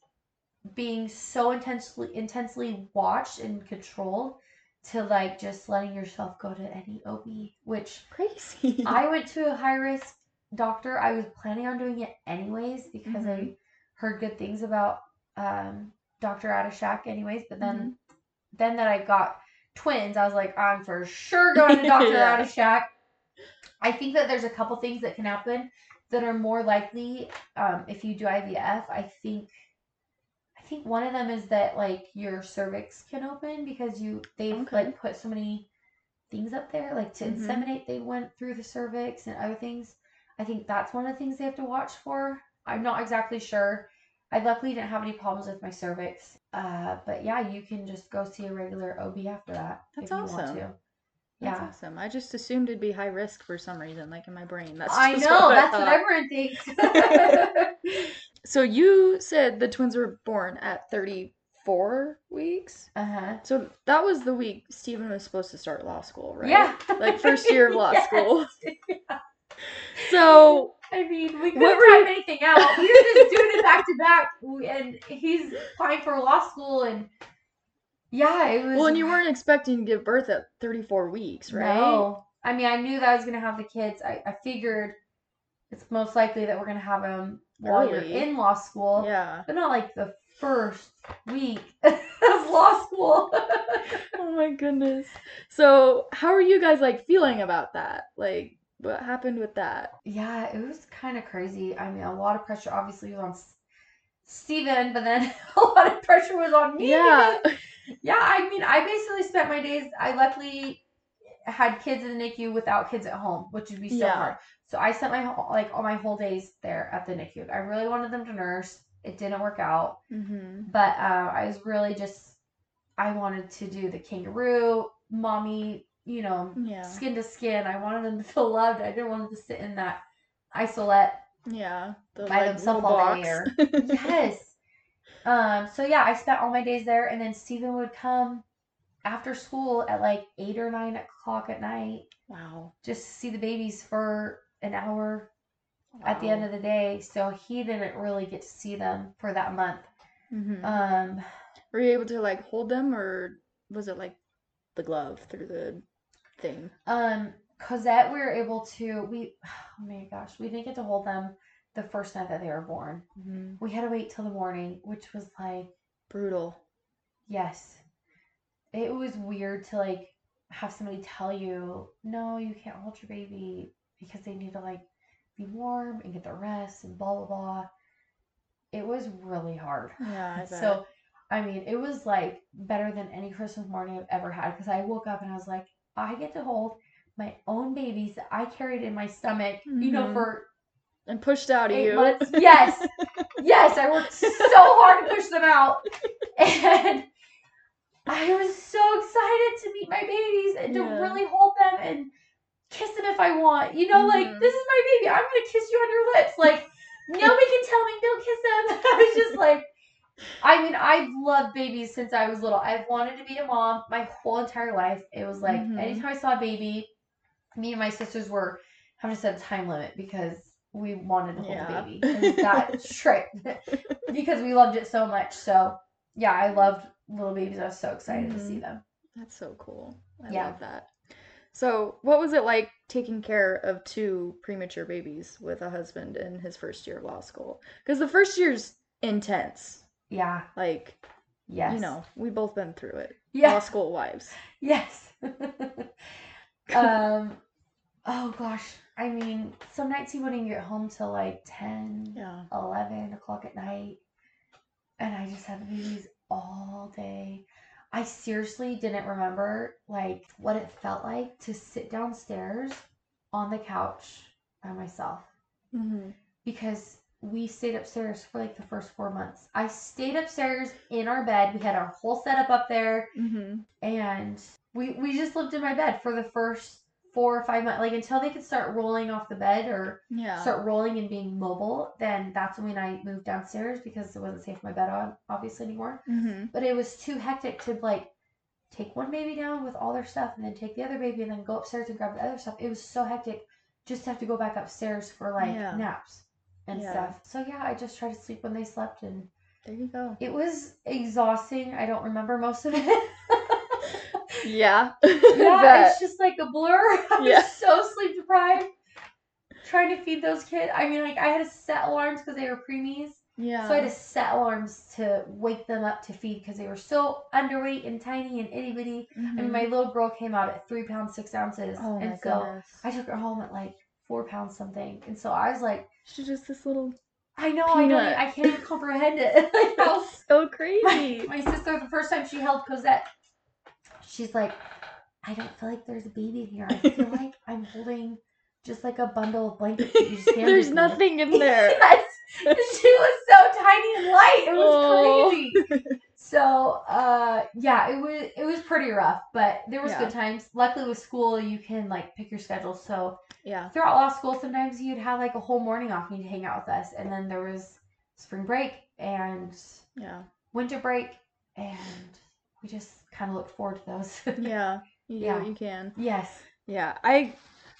B: being so intensely intensely watched and controlled to like just letting yourself go to any OB, which
A: Crazy. [laughs]
B: I went to a high risk doctor. I was planning on doing it anyways because I
A: Mhm.
B: heard good things about um, Dr. Adishak anyways, but then then that I got twins, I was like, I'm for sure [laughs] going to Dr.
A: Yeah.
B: Radishak. I think that there's a couple things that can happen that are more likely um, if you do IVF. I think I think one of them is that like your cervix can open because you they've
A: Okay.
B: like put so many things up there like to
A: Mhm.
B: inseminate they went through the cervix and other things. I think that's one of the things they have to watch for. I'm not exactly sure. I luckily didn't have any problems with my cervix. Uh, but yeah, you can just go see a regular OB after that
A: That's
B: if you want
A: awesome.
B: to.
A: That's
B: Yeah.
A: awesome. I just assumed it'd be high risk for some reason, like in my brain. That's
B: I [laughs] know,
A: what
B: that's what everyone thinks. [laughs] [laughs]
A: So you said the twins were born at 34 weeks.
B: uh-huh.
A: So that was the week Stephen was supposed to start law school, right?
B: Yeah.
A: Like first year of law
B: Yes.
A: school. So
B: I mean, we
A: What
B: couldn't time anything out. We were just doing it back to back, and he's applying for law school, and yeah, it was.
A: well, and you weren't expecting to give birth at 34 weeks, right?
B: No, I mean, I knew that I was gonna have the kids. I, I figured it's most likely that we're gonna have them while you're in law school,
A: Yeah.
B: but not like the first week [laughs] of law school. [laughs]
A: Oh my goodness. So how are you guys like feeling about that? Like what happened with that?
B: Yeah, it was kind of crazy. I mean, a lot of pressure obviously was on Steven, but then [laughs] a lot of pressure was on me.
A: Yeah.
B: yeah, I mean, I basically spent my days, I luckily had kids in the NICU without kids at home, which would be so
A: Yeah.
B: hard. So I spent my whole, like all my whole days there at the NICU. I really wanted them to nurse. It didn't work out,
A: Mm-hmm.
B: but uh, I was really just, I wanted to do the kangaroo, mommy, you know,
A: Yeah.
B: skin to skin. I wanted them to feel loved. I didn't want them to sit in that isolette
A: Yeah. The,
B: by
A: like,
B: themselves all day. Or, [laughs] yes. Um. So yeah, I spent all my days there, and then Stephen would come after school at like eight or nine o'clock at night,
A: Wow.
B: just to see the babies for an hour at the end of the day. So he didn't really get to see them for that month.
A: hmm
B: Um.
A: Were you able to like hold them or was it like the glove through the thing?
B: Um. Cosette, we were able to. We. [sighs] Oh my gosh, we didn't get to hold them the first night that they were born.
A: Mm-hmm.
B: We had to wait till the morning, which was like
A: Brutal.
B: Yes. It was weird to like have somebody tell you, no, you can't hold your baby because they need to like be warm and get their rest and blah blah blah. It was really hard.
A: Yeah, I. [laughs]
B: So, I mean, it was like better than any Christmas morning I've ever had because I woke up and I was like, I get to hold my own babies that I carried in my stomach, you know,
A: Mhm.
B: for
A: and pushed out of you.
B: months. [laughs] Yes, yes, I worked so hard to push them out, [laughs] and I was so excited to meet my babies and to really hold them and kiss them if I want. You know, like
A: Mhm.
B: this is my baby. I'm gonna kiss you on your lips. Like [laughs] nobody can tell me don't kiss them. I was just like. I mean, I've loved babies since I was little. I've wanted to be a mom my whole entire life. It was like
A: Mhm.
B: anytime I saw a baby, me and my sisters were having to set a time limit because we wanted to hold
A: Yeah.
B: a baby. Was [laughs] that strict [laughs] because we loved it so much. So yeah, I loved little babies. I was so excited to see
A: Mhm.
B: them.
A: That's so cool. I
B: Yeah.
A: love that. So, what was it like taking care of two premature babies with a husband in his first year of law school? Because the first year's intense.
B: Yeah.
A: Like,
B: Yes.
A: you know, we both been through it. Law
B: Yeah.
A: school wives.
B: Yes. [laughs] um. Oh gosh. I mean, some nights he wouldn't get home till like 10,
A: Yeah.
B: 11 o'clock at night. And I just had the babies all day. I seriously didn't remember like what it felt like to sit downstairs on the couch by myself
A: Mm-hmm.
B: because we stayed upstairs for like the first four months. I stayed upstairs in our bed. We had our whole setup up there
A: Mm-hmm.
B: and we we just lived in my bed for the first four or five months like until they could start rolling off the bed or
A: Yeah.
B: start rolling and being mobile, then that's when I moved downstairs because it wasn't safe for my bed on obviously anymore.
A: mm-hmm.
B: But it was too hectic to like take one baby down with all their stuff and then take the other baby and then go upstairs and grab the other stuff. It was so hectic just to have to go back upstairs for like
A: Yeah.
B: naps and
A: Yeah.
B: stuff. So yeah, I just tried to sleep when they slept and
A: There you go.
B: it was exhausting. I don't remember most of it. [laughs]
A: Yeah. [laughs]
B: yeah, [laughs] it's just like a blur. I was
A: Yeah.
B: so sleep deprived trying to feed those kids. I mean, like I had to set alarms because they were preemies,
A: Yeah.
B: So I had to set alarms to wake them up to feed because they were so underweight and tiny and itty bitty. I mean, my little girl came out at three pounds six ounces,
A: Mm-hmm. Oh my
B: and so
A: goodness.
B: I took her home at like four pounds something, and so I was like,
A: She's just this little
B: I know, I
A: Peanut.
B: even- I can't even [laughs] comprehend it. [laughs] like how
A: so crazy. [laughs]
B: my sister, the first time she held Cosette, she's like, I don't feel like there's a baby in here. I feel like I'm holding just like a bundle of blankets that you just
A: There's
B: me."
A: nothing in there.
B: yes, she was so tiny and light. It was
A: Oh.
B: crazy. So, uh, yeah, it was it was pretty rough, but there was
A: Yeah.
B: good times. Luckily, with school, you can like pick your schedule. So
A: Yeah.
B: throughout law school, sometimes you'd have like a whole morning off and you'd hang out with us, and then there was spring break and
A: Yeah.
B: winter break, and we just kind of looked forward to those. [laughs]
A: Yeah. You
B: Yeah.
A: you can.
B: yes.
A: Yeah. I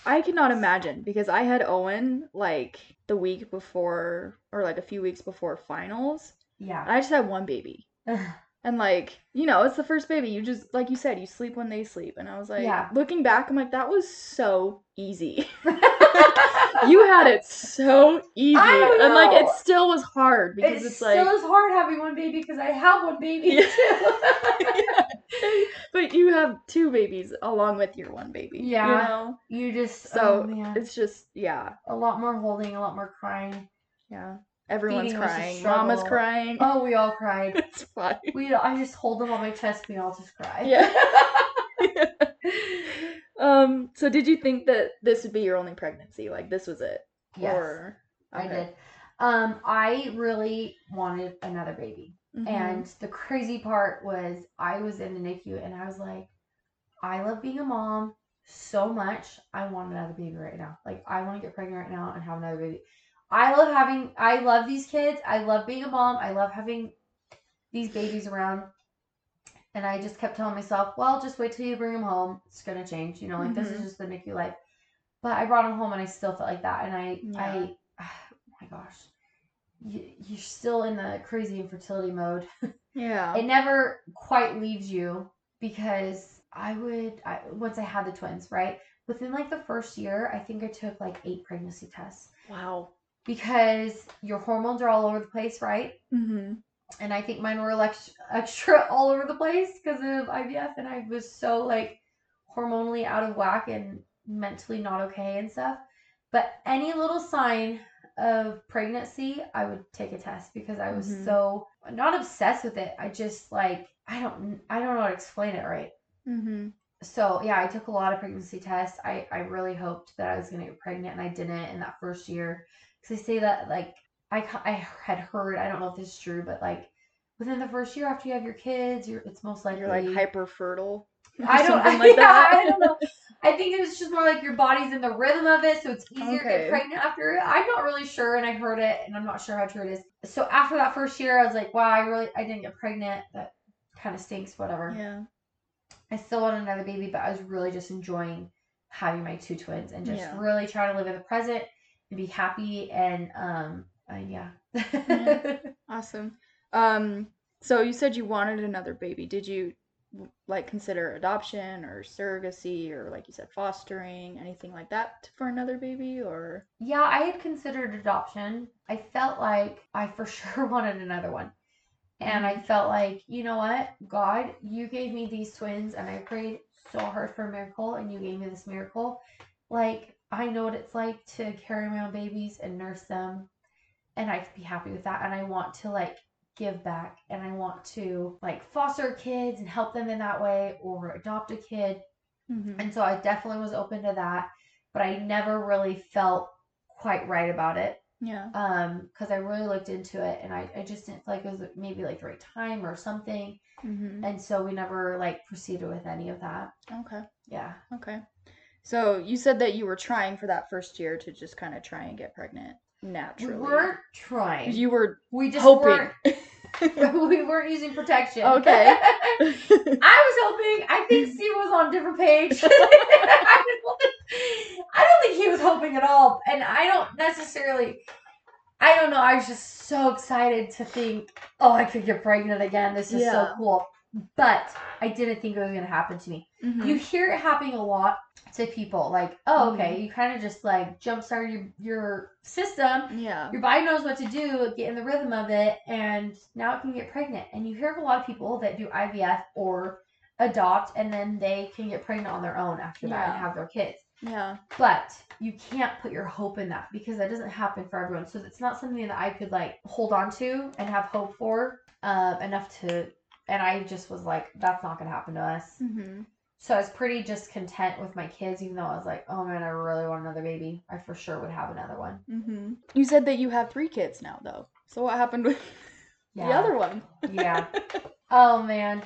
A: I cannot imagine because I had Owen like the week before or like a few weeks before finals.
B: Yeah.
A: I just had one baby. [sighs] And like, you know, it's the first baby. You just like you said, you sleep when they sleep. And I was like,
B: Yeah.
A: looking back, I'm like, that was so easy. [laughs] [laughs] you had it so easy.
B: I
A: And like it still was hard because
B: it
A: it's
B: still
A: like
B: is hard having one baby because I have one baby
A: Yeah.
B: too. [laughs]
A: but you have two babies along with your one baby.
B: Yeah.
A: You know?
B: you just oh,
A: So
B: oh,
A: it's just yeah.
B: a lot more holding, a lot more crying.
A: Yeah. Everyone's
B: Feeding was a
A: crying. Mama's
B: struggle.
A: crying.
B: Oh, we all cried. [laughs]
A: It's fine.
B: We I just hold them on my chest. We all just cry. [laughs]
A: Yeah. Um, so did you think that this would be your only pregnancy? Like this was it?
B: yes,
A: Or
B: I
A: okay.
B: did. Um, I really wanted another baby,
A: Mhm.
B: and the crazy part was I was in the NICU, and I was like, I love being a mom so much. I want another baby right now. Like I want to get pregnant right now and have another baby. I love having. I love these kids. I love being a mom. I love having these babies around. And I just kept telling myself, well, just wait till you bring them home. It's gonna change. You know, like this is
A: Mhm.
B: just the NICU life. But I brought them home, and I still felt like that. And I,
A: Yeah.
B: I, oh my gosh, you, you're still in the crazy infertility mode. [laughs]
A: yeah.
B: it never quite leaves you because I would I, once I had the twins, right? Within like the first year, I think I took like eight pregnancy tests
A: wow.
B: Because your hormones are all over the place, right?
A: Mm-hmm.
B: And I think mine were [laughs] extra all over the place because of IVF, and I was so like hormonally out of whack and mentally not okay and stuff. But any little sign of pregnancy, I would take a test because I was
A: Mhm.
B: so not obsessed with it. I just like I don't I don't know how to explain it right.
A: Mm-hmm.
B: So yeah, I took a lot of pregnancy tests. I I really hoped that I was gonna get pregnant, and I didn't in that first year. Because they say that like I I had heard I don't know if this is true, but like within the first year after you have your kids, you're it's most likely
A: You're like hyper fertile. [laughs]
B: I don't
A: something [laughs] like
B: yeah,
A: that.
B: I don't know. I think it's just more like your body's in the rhythm of it, so it's easier to get pregnant after it. I'm not really sure, and I heard it, and I'm not sure how true it is. So after that first year, I was like, wow, I really I didn't get pregnant. That kind of stinks. Whatever.
A: Yeah.
B: I still want another baby, but I was really just enjoying having my two twins and just
A: Yeah.
B: really trying to live in the present and be happy and um uh, yeah.
A: Yeah. [laughs] Awesome. Um, so you said you wanted another baby. Did you like consider adoption or surrogacy or like you said fostering, anything like that for another baby or
B: yeah, I had considered adoption. I felt like I for [laughs] sure wanted another one. And I felt like, you know what? God, you gave me these twins and I prayed so hard for a miracle and you gave me this miracle. Like, I know what it's like to carry my own babies and nurse them. And I could be happy with that. And I want to like give back and I want to like foster kids and help them in that way or adopt a kid.
A: Mhm.
B: And so I definitely was open to that. But I never really felt quite right about it
A: yeah.
B: um because i really looked into it and I, I just didn't feel like it was maybe like the right time or something
A: Mm-hmm.
B: and so we never like proceeded with any of that
A: Okay.
B: yeah
A: Okay. So you said that you were trying for that first year to just kind of try and get pregnant naturally.
B: we weren't trying
A: You were
B: we just
A: hoping.
B: weren't [laughs] [laughs] we weren't using protection
A: Okay. [laughs]
B: i was hoping i think steve was on a different page I, don't, I don't think he was hoping at all and i don't necessarily I don't know. I was just so excited to think, oh, I could get pregnant again. This is so cool. But I didn't think it was going to happen to me.
A: Mhm.
B: You hear it happening a lot to people like, oh,
A: Mm-hmm.
B: okay, you kind of just like jumpstart your your system.
A: Yeah.
B: Your body knows what to do, get in the rhythm of it, and now it can get pregnant. And you hear of a lot of people that do IVF or adopt, and then they can get pregnant on their own after that and have their kids.
A: Yeah.
B: But you can't put your hope in that because that doesn't happen for everyone. So it's not something that I could like hold on to and have hope for uh, enough to. And I just was like, that's not gonna happen to us.
A: Mm-hmm.
B: So I was pretty just content with my kids, even though I was like, oh man, I really want another baby. I for sure would have another one.
A: Mm-hmm. You said that you have three kids now, though. So what happened with [laughs] the other one?
B: Yeah. [laughs] Oh man.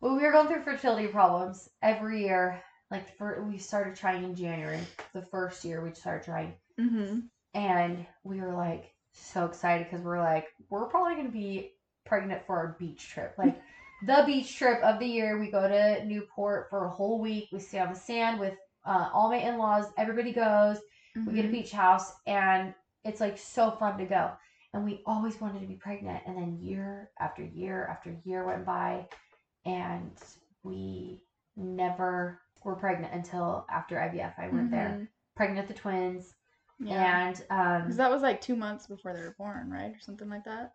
B: Well, we were going through fertility problems every year. Like for we started trying in January, the first year we started trying,
A: mm-hmm.
B: and we were like so excited because we're like we're probably gonna be pregnant for our beach trip, like the beach trip of the year. We go to Newport for a whole week. We stay on the sand with uh, all my in-laws. Everybody goes. We get a beach house, and it's like so fun to go. And we always wanted to be pregnant. And then year after year after year went by, and we never were pregnant until after IVF. I went there, pregnant with the twins,
A: Mm-hmm. Yeah.
B: and um,
A: that was like two months before they were born, right? Or something like that.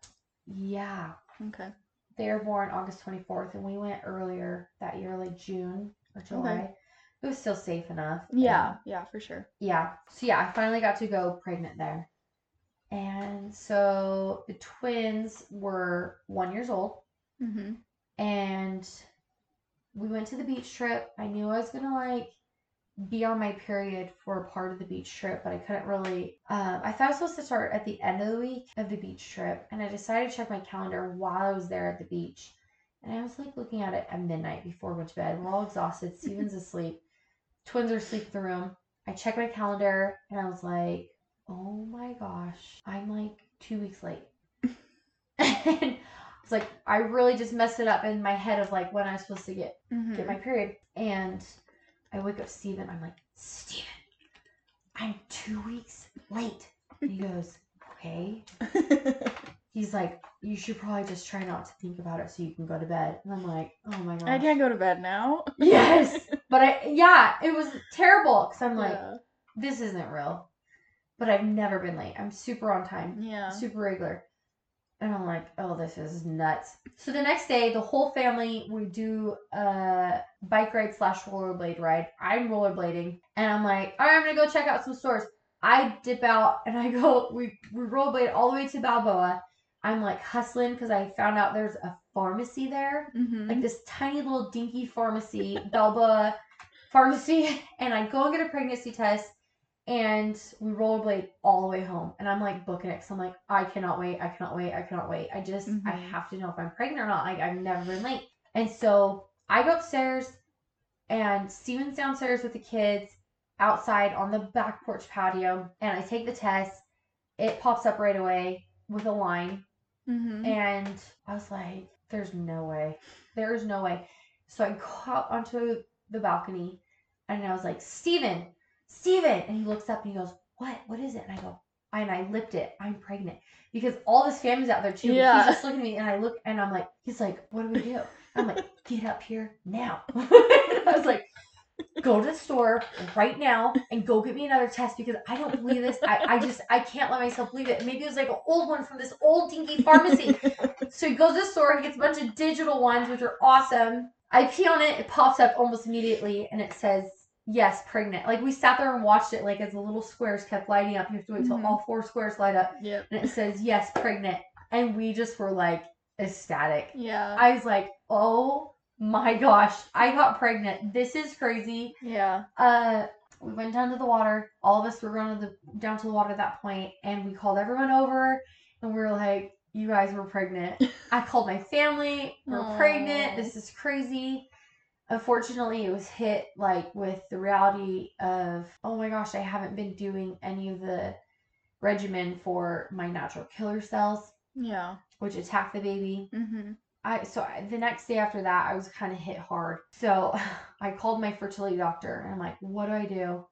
B: yeah,
A: Okay.
B: They were born August twenty fourth, and we went earlier that year, like June or July. It was still safe enough.
A: Yeah. Yeah, for sure.
B: yeah. So yeah, I finally got to go pregnant there. And so the twins were one years old
A: Mm-hmm.
B: and we went to the beach trip. I knew I was gonna like be on my period for a part of the beach trip, but I couldn't really um, I thought I was supposed to start at the end of the week of the beach trip and I decided to check my calendar while I was there at the beach. And I was like looking at it at midnight before we went to bed. We're all exhausted. [laughs] Steven's asleep. Twins are asleep in the room. I checked my calendar and I was like, oh my gosh, I'm like two weeks late. and [laughs] [laughs] it's like I really just messed it up in my head of like when I was supposed to get
A: Mm-hmm.
B: get my period. And I wake up Steven. I'm like, Steven, I'm two weeks late. And he goes, okay. [laughs] He's like, you should probably just try not to think about it so you can go to bed. And I'm like, oh my god.
A: I can't go to bed now.
B: Yes. But I, yeah, it was terrible because I'm like,
A: yeah.
B: this isn't real. But I've never been late. I'm super on time
A: Yeah.
B: super regular. And I'm like, oh, this is nuts. So the next day, the whole family we do a bike ride slash rollerblade ride. I'm rollerblading, and I'm like, all right, I'm gonna go check out some stores. I dip out and I go, [laughs] we, we rollerblade all the way to Balboa. I'm like hustling because I found out there's a pharmacy there,
A: Mm-hmm.
B: like this tiny little dinky pharmacy, Balboa pharmacy. [laughs] And I go and get a pregnancy test and we rollerblade all the way home. And I'm like booking it because I'm like, I cannot wait. I cannot wait. I cannot wait. I just, I
A: Mhm.
B: have to know if I'm pregnant or not. Like, I've never been late. And so I go upstairs and Steven's downstairs with the kids outside on the back porch patio. And I take the test. It pops up right away with a line.
A: mm-hmm.
B: And I was like, there's no way. There's no way. So I go out onto the balcony and I was like, Steven, Steven. And he looks up and he goes, What? What is it? And I go, and I lipped it. I'm pregnant. Because all this family's out there too.
A: Yeah.
B: He's just looking at me and I look and I'm like, he's like, What do we do? I'm like, [laughs] get up here now. [laughs] I was like, go to the store right now and go get me another test because I don't believe this. I, I just I can't let myself believe it. Maybe it was like an old one from this old dinky pharmacy. [laughs] so he goes to the store, he gets a bunch of digital ones, which are awesome. I pee on it, it pops up almost immediately and it says yes, pregnant. Like we sat there and watched it like as the little squares kept lighting up. You have to wait till
A: Mhm.
B: all four squares light up
A: Yep.
B: and it says yes, pregnant. And we just were like ecstatic.
A: Yeah.
B: I was like, oh my gosh, I got pregnant. This is crazy.
A: yeah.
B: Uh, we went down to the water. All of us were going to the down to the water at that point, and we called everyone over, and we were like, "You guys were pregnant." [laughs] I called my family. We're
A: Aw.
B: pregnant. This is crazy. Unfortunately, it was hit like with the reality of, oh my gosh, I haven't been doing any of the regimen for my natural killer cells,
A: Yeah.
B: which attack the baby.
A: Mm-hmm.
B: I so I, the next day after that, I was kind of hit hard. So [laughs] I called my fertility doctor and I'm like, "What do I do?"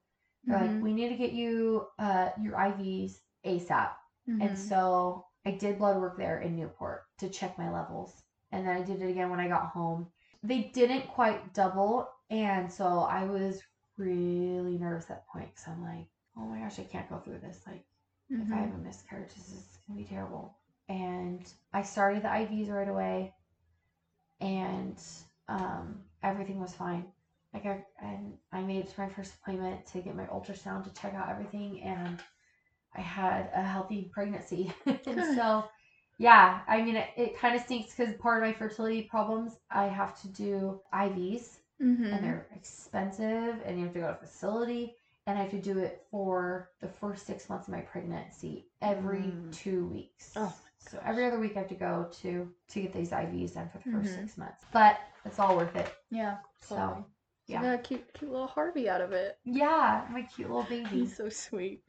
B: They're like,
A: Mhm.
B: "We need to get you uh, your IVs ASAP."
A: Mm-hmm.
B: And so I did blood work there in Newport to check my levels, and then I did it again when I got home. They didn't quite double, and so I was really nervous at that point because I'm like, oh my gosh, I can't go through this. Like, if I
A: Mhm.
B: have a miscarriage, this is gonna be terrible. And I started the IVs right away, and um, everything was fine. Like I and I made it to my first appointment to get my ultrasound to check out everything, and I had a healthy pregnancy. [laughs] and so, yeah, I mean, it, it kind of stinks because part of my fertility problems, I have to do IVs,
A: Mhm.
B: and they're expensive, and you have to go to a facility, and I have to do it for the first six months of my pregnancy every
A: Mm.
B: two weeks.
A: Oh
B: so every other week I have to go to to get these IVs done for the 1st
A: Mhm.
B: six months, but it's all worth it.
A: Yeah.
B: So, yeah.
A: You got a cute, cute little Harvey out of it.
B: Yeah, my cute little baby. [laughs]
A: He's so sweet.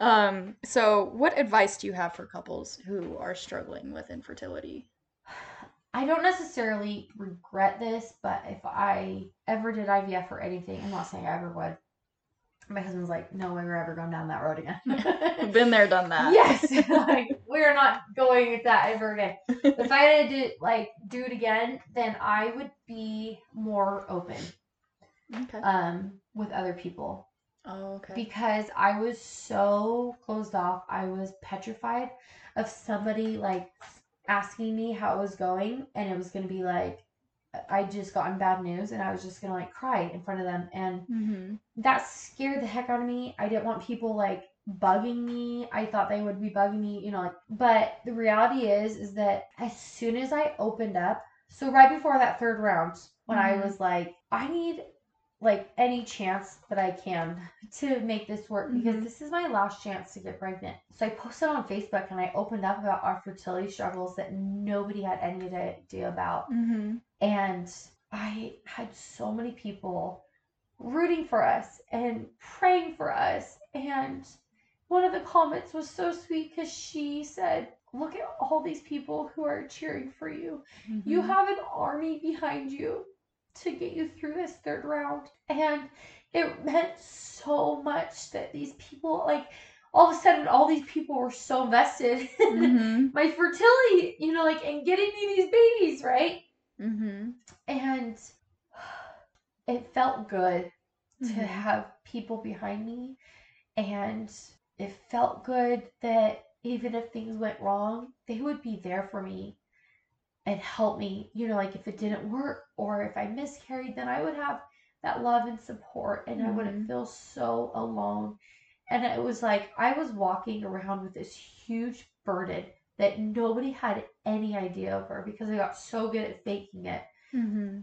A: Um, so what advice do you have for couples who are struggling with infertility?
B: I don't necessarily regret this, but if I ever did IVF or anything, I'm not saying I ever would. My husband's like, no way we're ever going down that road again. [laughs]
A: Been there, done that.
B: yes, [laughs] like we're not going with that ever again. if I had to do, like do it again, then I would be more open [laughs]
A: Okay.
B: um with other people
A: Oh, okay.
B: because I was so closed off. I was petrified of somebody like asking me how it was going, and it was gonna be like I just gotten bad news, and I was just gonna like cry in front of them, and
A: mm-hmm.
B: that scared the heck out of me. I didn't want people like bugging me. I thought they would be bugging me, you know, like but the reality is is that as soon as I opened up, so right before that third round, when I
A: Mhm.
B: was like, I need like any chance that I can to make this work because
A: Mhm.
B: this is my last chance to get pregnant. So I posted on Facebook and I opened up about our fertility struggles that nobody had any idea about.
A: Mm-hmm.
B: And I had so many people rooting for us and praying for us. And one of the comments was so sweet because she said, Look at all these people who are cheering for you. You
A: Mm-hmm.
B: have an army behind you to get you through this third round. And it meant so much that these people, like, all of a sudden, all these people were so invested [laughs] in
A: Mm-hmm.
B: my fertility, you know, like, and getting me these babies, right?
A: Mm-hmm.
B: And [sighs] it felt good to
A: Mhm.
B: have people behind me. And it felt good that even if things went wrong, they would be there for me and help me. You know, like if it didn't work or if I miscarried, then I would have that love and support and I wouldn't
A: Mhm.
B: feel so alone. And it was like I was walking around with this huge burden that nobody had any idea over because I got so good at faking it.
A: Mm-hmm.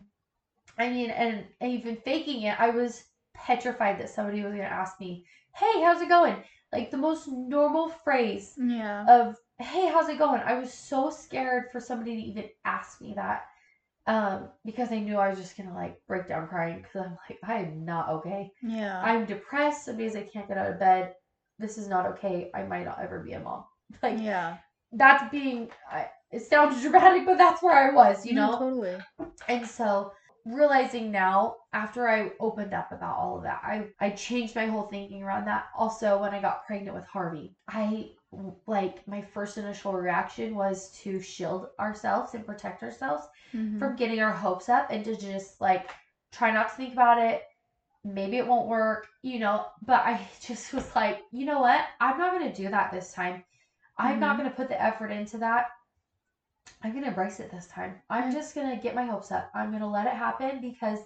B: I mean, and, and even faking it, I was petrified that somebody was going to ask me, Hey, how's it going? Like the most normal phrase
A: Yeah.
B: of, Hey, how's it going? I was so scared for somebody to even ask me that um, because I knew I was just going to like break down crying because I'm like, I am not okay.
A: yeah.
B: I'm depressed. Some days I can't get out of bed. This is not okay. I might not ever be a mom. [laughs] Like,
A: yeah.
B: that's being, I, it sounds [laughs] dramatic, but that's where I was, you
A: No,
B: know?
A: totally.
B: And so realizing now after I opened up about all of that, I I changed my whole thinking around that. Also, when I got pregnant with Harvey, I like my first initial reaction was to shield ourselves and protect ourselves
A: Mhm.
B: from getting our hopes up and to just like try not to think about it. Maybe it won't work, you know, but I [laughs] just was like, you know what? I'm not going to do that this time. I'm not
A: Mhm.
B: going to put the effort into that. I'm going to embrace it this time. I'm just going to get my hopes up. I'm going to let it happen because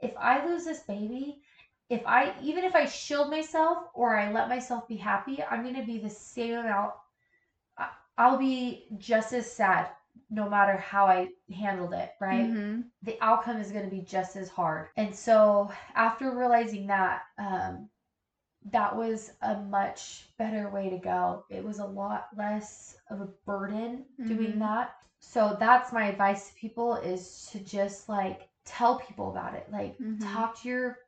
B: if I lose this baby, if I even if I shield myself or I let myself be happy, I'm going to be the same amount I'll be just as sad no matter how I handled it, right?
A: Mhm.
B: the outcome is going to be just as hard. And so after realizing that, um, that was a much better way to go. It was a lot less of a burden doing
A: Mhm.
B: that. So that's my advice to people is to just like tell people about it. Like
A: Mhm.
B: talk to your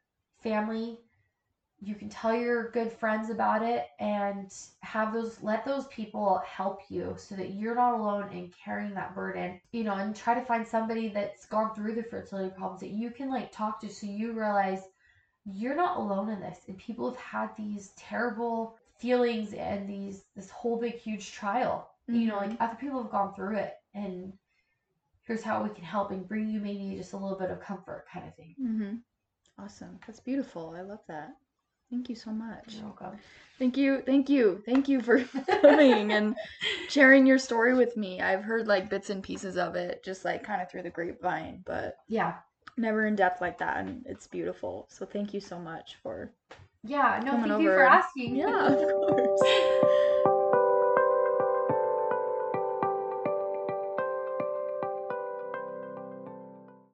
B: family. You can tell your good friends about it and have those let those people help you so that you're not alone in carrying that burden. You know, and try to find somebody that's gone through the fertility problems that you can like talk to so you realize you're not alone in this and people have had these terrible feelings and these this whole big huge trial. You know, like other people have gone through it and here's how we can help and bring you maybe just a little bit of comfort kind of thing.
A: Mm-hmm. Awesome. That's beautiful. I love that. Thank you so much.
B: You're welcome.
A: Thank you. Thank you. Thank you for [laughs] coming and sharing your story with me. I've heard like bits and pieces of it, just like kind of through the grapevine, but
B: Yeah.
A: Never in depth like that. And it's beautiful. So thank you so much for.
B: Yeah. No, thank you for asking.
A: Yeah, [laughs] of course.